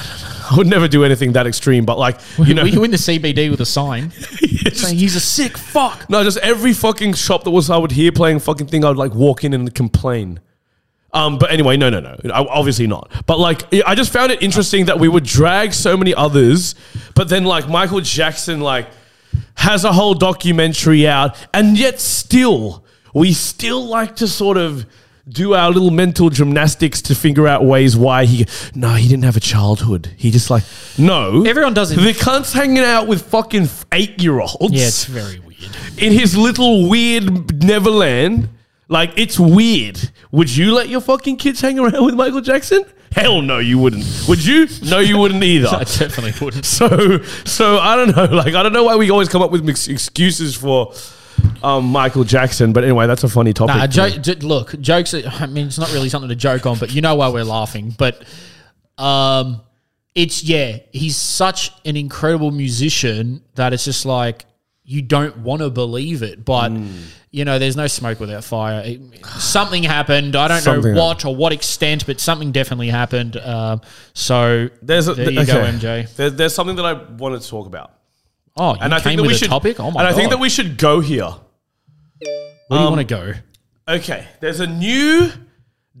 I would never do anything that extreme. But like, you know, Were you in the CBD with a sign saying he's a sick fuck? no, just every fucking shop that was I would hear playing fucking thing, I'd like walk in and complain. Um, but anyway, no, no, no, I- obviously not. But like, I just found it interesting that we would drag so many others, but then like Michael Jackson, like, has a whole documentary out, and yet still, we still like to sort of do our little mental gymnastics to figure out ways why he. No, he didn't have a childhood. He just like no. Everyone does it. The cunt's hanging out with fucking eight year olds Yeah, it's very weird. in his little weird Neverland. Like it's weird. Would you let your fucking kids hang around with Michael Jackson? Hell no, you wouldn't. Would you? No, you wouldn't either. I definitely wouldn't. So, so I don't know. Like I don't know why we always come up with excuses for um, Michael Jackson. But anyway, that's a funny topic. Nah, jo- j- look, jokes. I mean, it's not really something to joke on, but you know why we're laughing. But um, it's yeah, he's such an incredible musician that it's just like you don't want to believe it, but. You know, there's no smoke without fire. It- something happened. I don't Something know what or what extent, but something definitely happened. Um, so there's a, there you go. MJ. There's, there's something that I wanted to talk about, Oh, you and I came think that we should topic. Oh my and I think that we should go here. Where do you want to go? Okay, there's a new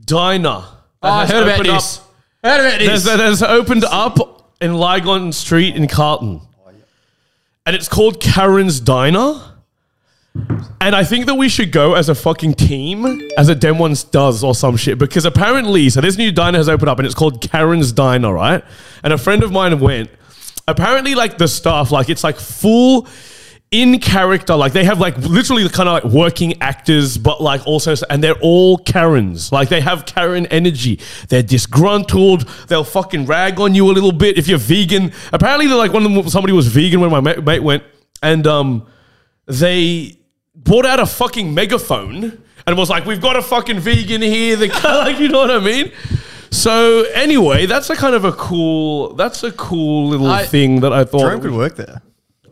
diner. Oh, I heard about opened up- this. Heard about this. There's, there's opened up in Lygon Street in Carlton. And it's called Karen's Diner. And I think that we should go as a fucking team, as a Dem Ones does or some shit. Because apparently, so this new diner has opened up and it's called Karen's Diner, right? And a friend of mine went. Apparently, like the staff, like it's like full in character. Like they have like literally the kind of like working actors, but like also, and they're all Karens. Like they have Karen energy. They're disgruntled. They'll fucking rag on you a little bit if you're vegan. Apparently, they're like one of them. Somebody was vegan when my mate, mate went, and um, they brought out a fucking megaphone and was like, "We've got a fucking vegan here." The like, you know what I mean? So anyway, that's a kind of a cool. That's a cool little I- thing that I thought. Jerome could work there.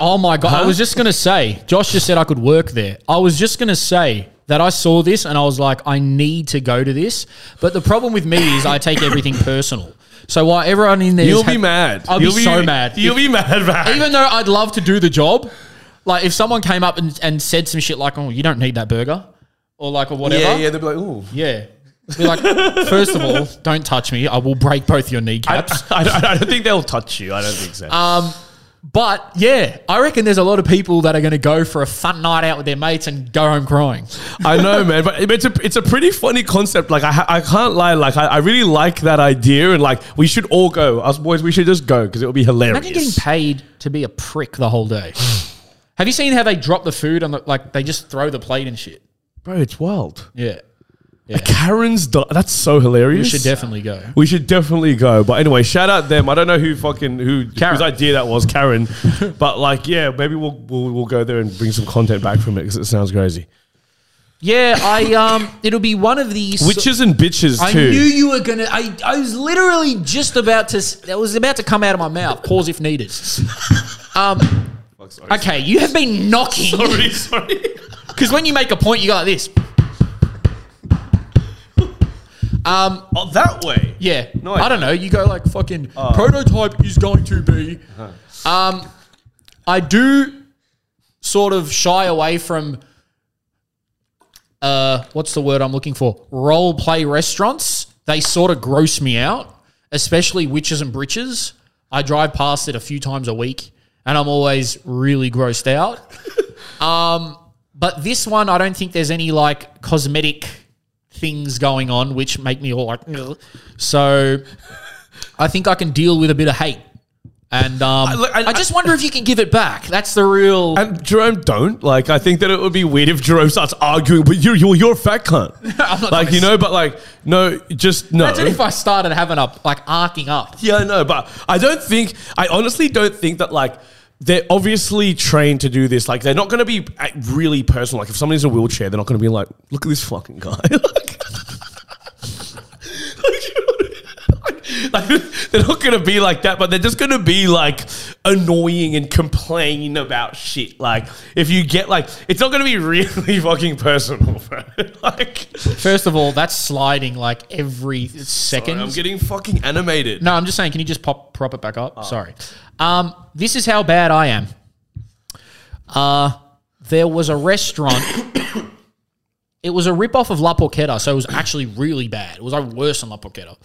Oh my god! I was just gonna say, Josh just said I could work there. I was just gonna say that I saw this and I was like, I need to go to this. But the problem with me is I take everything personal. So while everyone in there, You'll be mad. I'll You'll be, so mad. You'll If- be mad, man. even though I'd love to do the job. Like if someone came up and, and said some shit like, "Oh, you don't need that burger," or like or whatever. yeah, yeah. They'll be like, ooh. Yeah. Be like, first of all, don't touch me. I will break both your kneecaps. I, I, I don't think they'll touch you. I don't think so. Um, but yeah, I reckon there's a lot of people that are going to go for a fun night out with their mates and go home crying. I know, man, but it's a it's a pretty funny concept. Like I I can't lie, like I, I really like that idea, and like we should all go. Us boys, we should just go because it would be hilarious. Imagine getting paid to be a prick the whole day. Have you seen how they drop the food on the like they just throw the plate and shit? Bro, it's wild. Yeah. Karen's di- that's so hilarious. We should definitely go. We should definitely go. But anyway, shout out them. I don't know who fucking who Karen. whose idea that was, Karen. but like, yeah, maybe we'll, we'll we'll go there and bring some content back from it because it sounds crazy. Yeah, I um it'll be one of these Witches and bitches I too. knew you were gonna. I, I was literally just about to. s- That was about to come out of my mouth. Pause if needed. Um. Okay, you have been knocking sorry, sorry. because when you make a point, you go like this. Um. Oh, that way. Yeah. No, I I- don't know. You go like fucking prototype is going to be. Um. I do sort of shy away from uh, what's the word I'm looking for? Role play restaurants. They sort of gross me out, especially witches and britches. I drive past it a few times a week, and I'm always really grossed out. um, but this one, I don't think there's any like cosmetic things going on which make me all like. "Ugh." So, I think I can deal with a bit of hate. And um, I, look, I- just wonder if you can give it back. That's the real. And Jerome don't like. I think that it would be weird if Jerome starts arguing, but you're you're, you're a fat cunt. like you know, but like no, just no. Imagine if I started having a like arcing up. Yeah, I know, but I don't think. I honestly don't think that like they're obviously trained to do this. Like they're not going to be really personal. Like if somebody's in a wheelchair, they're not going to be like, "Look at this fucking guy." Like, they're not going to be like that, but they're just going to be like annoying and complaining about shit. Like if you get like, it's not going to be really fucking personal, bro. like, First of all, that's sliding like every second. I'm getting fucking animated. no, I'm just saying. Can you just pop prop it back up? Sorry. Um, this is how bad I am. Uh, there was a restaurant. it was a rip off of La Porchetta, so it was actually really bad. It was like worse than La Porchetta,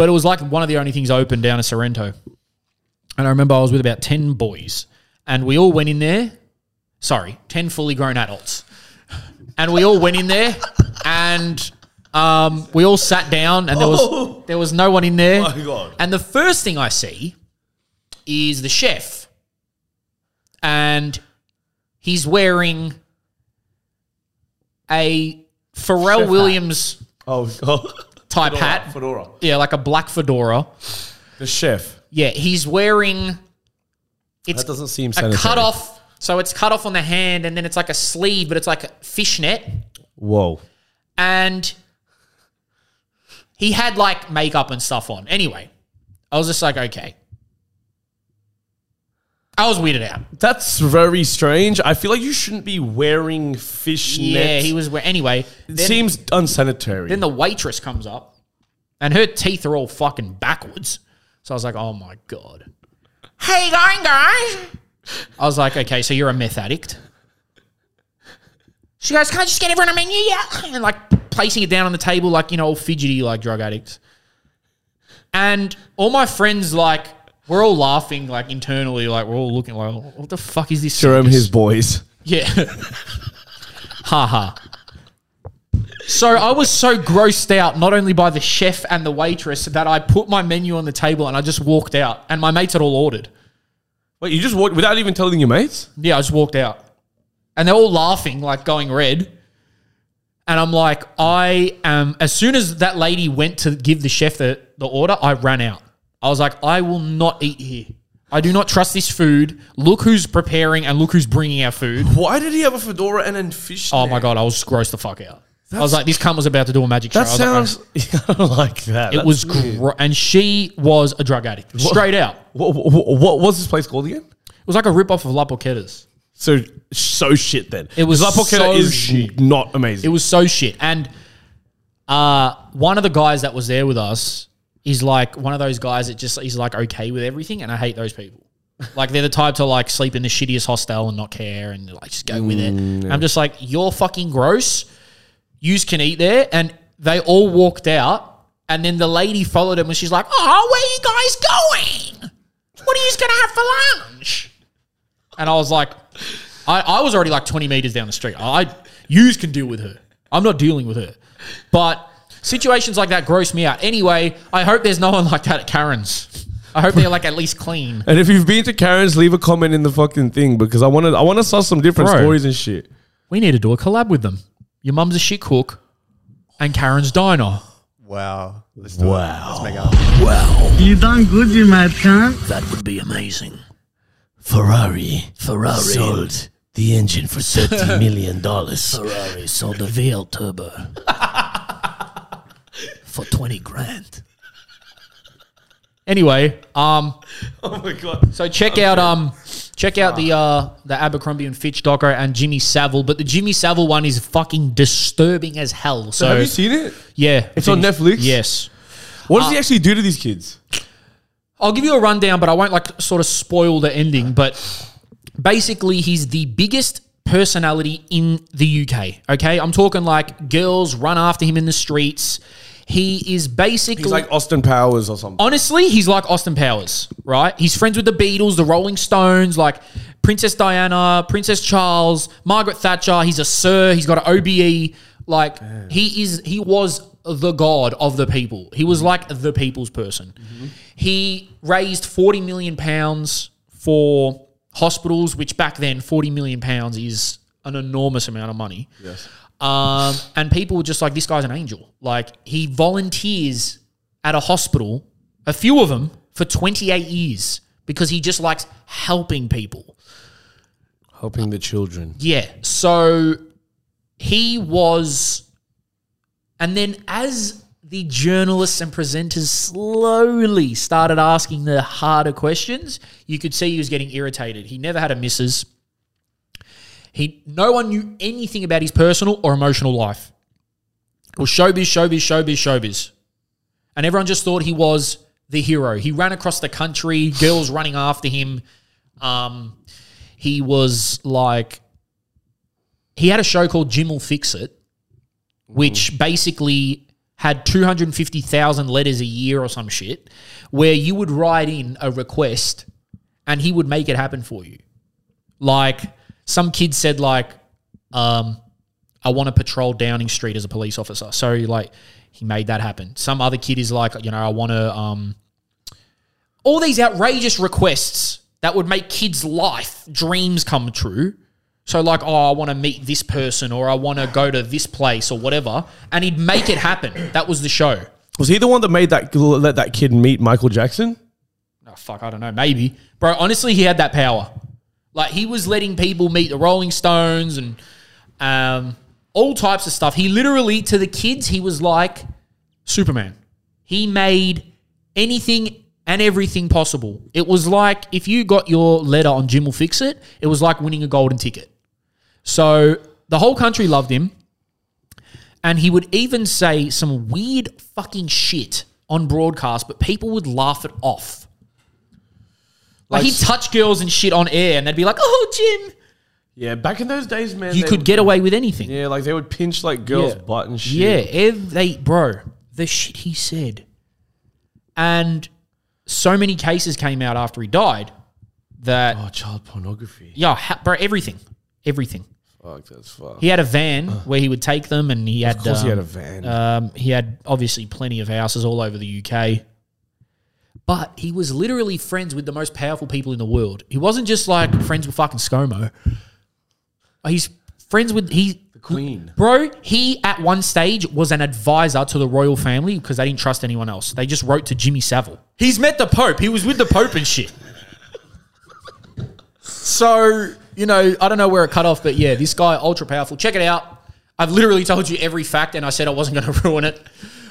but it was like one of the only things open down in Sorrento. And I remember I was with about ten boys, and we all went in there. Sorry, ten fully grown adults, and we all went in there, and um, we all sat down, and there was there was no one in there. Oh my God. And the first thing I see is the chef, and he's wearing a Pharrell Chef hat. Williams Oh, oh. Type hat. Fedora. Yeah, like a black fedora. The chef. Yeah, he's wearing. It's That doesn't seem a sanitary. cut off. So it's cut off on the hand, and then it's like a sleeve, but it's like a fishnet. Whoa. And he had like makeup and stuff on. Anyway, I was just like, okay. I was weirded out. That's very strange. I feel like you shouldn't be wearing fishnet. Yeah, he was. we- Anyway, It then, seems unsanitary. then the waitress comes up, and her teeth are all fucking backwards. So I was like, oh my god. Hey, you going, guys? I was like, okay, so you're a meth addict. She goes, can I just get everyone a menu? Yeah. And like placing it down on the table, like, you know, all fidgety like drug addicts. And all my friends, like, we're all laughing, like, internally, like, we're all looking like, what the fuck is this? Jerome, circus?" his boys. Yeah. ha ha. So I was so grossed out, not only by the chef and the waitress, that I put my menu on the table and I just walked out. And my mates had all ordered. Wait, you just walked without even telling your mates? Yeah, I just walked out. And they're all laughing, like going red. And I'm like, I am. As soon as that lady went to give the chef the, the order, I ran out. I was like, I will not eat here. I do not trust this food. Look who's preparing and look who's bringing our food. Why did he have a fedora and then fish? Oh my god, I was grossed the fuck out. I was like, this cunt was about to do a magic show. That I was like, sounds. I don't like that. it That's was, weird. gro- and she was a drug addict, straight out. What, what, what was this place called again? It was like a rip off of La Porchetta's. So so shit then. It was La Porchetta so is shit. not amazing. It was so shit. And uh, one of the guys that was there with us is like one of those guys that just is like okay with everything, and I hate those people. Like they're the type to like sleep in the shittiest hostel and not care and like just go with it. Mm, I'm just like you're fucking gross. Yous can eat there, and they all walked out, and then the lady followed him, and she's like, "Oh, where are you guys going? What are you gonna have for lunch?" And I was like, I, I was already like 20 meters down the street. I yous can deal with her. I'm not dealing with her. But situations like that gross me out. Anyway, I hope there's no one like that at Karen's. I hope they're like at least clean. and if you've been to Karen's, leave a comment in the fucking thing because I want to. I want to saw some different Bro. stories and shit. We need to do a collab with them. Your mum's a shit cook and Karen's diner. Wow. Let's do Wow. it. Let's make it. You done good, you mad cunt. That would be amazing. Ferrari. Ferrari. Sold the engine for $30 million. Ferrari sold the VL Turbo. for 20 grand. Anyway, um, Oh my god. so check out um, check out the uh the Abercrombie and Fitch doco and Jimmy Savile, but the Jimmy Savile one is fucking disturbing as hell. So, have you seen it? yeah, It's on Netflix? Yes. What does he actually do to these kids? I'll give you a rundown, but I won't like sort of spoil the ending. But basically, he's the biggest personality in the UK. Okay, I'm talking like girls run after him in the streets. He is basically He's like Austin Powers or something. honestly, he's like Austin Powers, right? He's friends with the Beatles, the Rolling Stones, like Princess Diana, Princess Charles, Margaret Thatcher. He's a sir. He's got an OBE. Like he is, he was the god of the people. He was like the people's person. Mm-hmm. He raised forty million pounds for hospitals, which back then forty million pounds is an enormous amount of money. Yes. Um, and people were just like, this guy's an angel. Like he volunteers at a hospital, a few of them, for 28 years because he just likes helping people. Helping the children. Yeah. So he was. And then as the journalists and presenters slowly started asking the harder questions, you could see he was getting irritated. He never had a missus. He no one knew anything about his personal or emotional life. It was showbiz, showbiz, showbiz, showbiz. And everyone just thought he was the hero. He ran across the country, girls running after him. Um, he was like, he had a show called Jim'll Fix It, which basically had 250,000 letters a year or some shit, where you would write in a request and he would make it happen for you. Like, some kid said, like, um, I want to patrol Downing Street as a police officer. So, like, he made that happen. Some other kid is like, you know, I want to, um, all these outrageous requests that would make kids' life dreams come true. So, like, oh, I want to meet this person or I want to go to this place or whatever. And he'd make it happen. That was the show. Was he the one that made that let that kid meet Michael Jackson? Oh, fuck, I don't know. Maybe. Bro, honestly, he had that power. Like, he was letting people meet the Rolling Stones and um, all types of stuff. He literally, to the kids, he was like Superman. He made anything and everything possible. It was like if you got your letter on Jim'll Fix It, it was like winning a golden ticket. So the whole country loved him. And he would even say some weird fucking shit on broadcast, but people would laugh it off. Like, he'd touch girls and shit on air, and they'd be like, "Oh, Jim, Yeah, back in those days, man. you they could would- get away with anything." Yeah, like they would pinch like girls' Yeah. butt and shit. Yeah, ev- they bro, the shit he said, and so many cases came out after he died that Oh, child pornography. yeah, ha- bro, everything, everything. Fuck, that's fuck. He had a van where he would take them, and he had of course, um, he had a van. Um, he had obviously plenty of houses all over the UK. But he was literally friends with the most powerful people in the world. He wasn't just like friends with fucking ScoMo. He's friends with he the Queen. Bro, he at one stage was an advisor to the royal family because they didn't trust anyone else. They just wrote to Jimmy Savile. He's met the Pope. He was with the Pope and shit. So, you know, I don't know where it cut off, but yeah, this guy, ultra powerful. Check it out. I've literally told you every fact and I said I wasn't going to ruin it.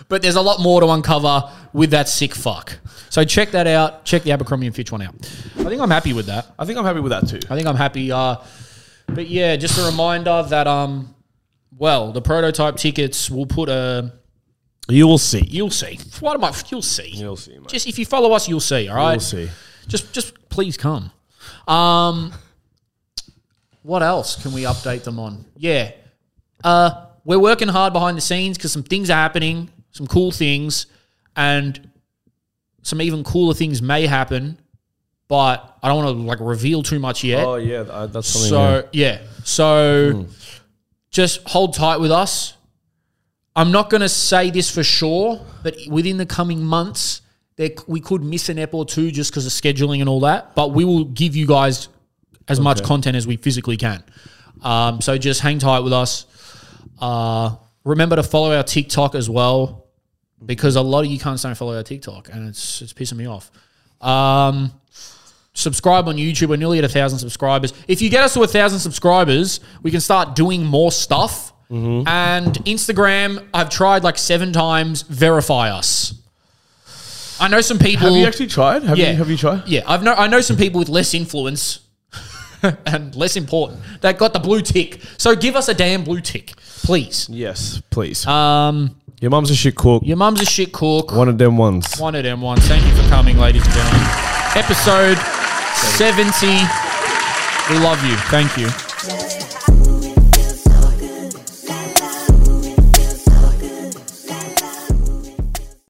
But there's a lot more to uncover with that sick fuck. So check that out. Check the Abercrombie and Fitch one out. I think I'm happy with that. I think I'm happy with that too. I think I'm happy. Uh, but yeah, just a reminder that um, well, the prototype tickets will put a. You will see. You'll see. What am I? You'll see. You'll see, mate. Just if you follow us, you'll see. All right. You'll see. Just, just please come. Um, what else can we update them on? Yeah, uh, we're working hard behind the scenes because some things are happening, some cool things, and some even cooler things may happen. But I don't want to like reveal too much yet. Oh yeah, that's something. So yeah, so just hold tight with us. I'm not going to say this for sure, but within the coming months, there, we could miss an ep or two just because of scheduling and all that. But we will give you guys as much content as we physically can. Um, so just hang tight with us. Uh, remember to follow our TikTok as well, because a lot of you cunts don't follow our TikTok, and it's it's pissing me off. Um, subscribe on YouTube. We're nearly at a thousand subscribers. If you get us to a thousand subscribers, we can start doing more stuff. And Instagram, I've tried like seven times. Verify us. I know some people. have you actually tried? Have Yeah. you? Have you tried? Yeah, I've know I know some people with less influence and less important that got the blue tick. So give us a damn blue tick, please. Yes, please. Um, Your mum's a shit cook. your mum's a shit cook. One of them ones. One of them ones. Thank you for coming, ladies and gentlemen. Episode 70. We love you. Thank you.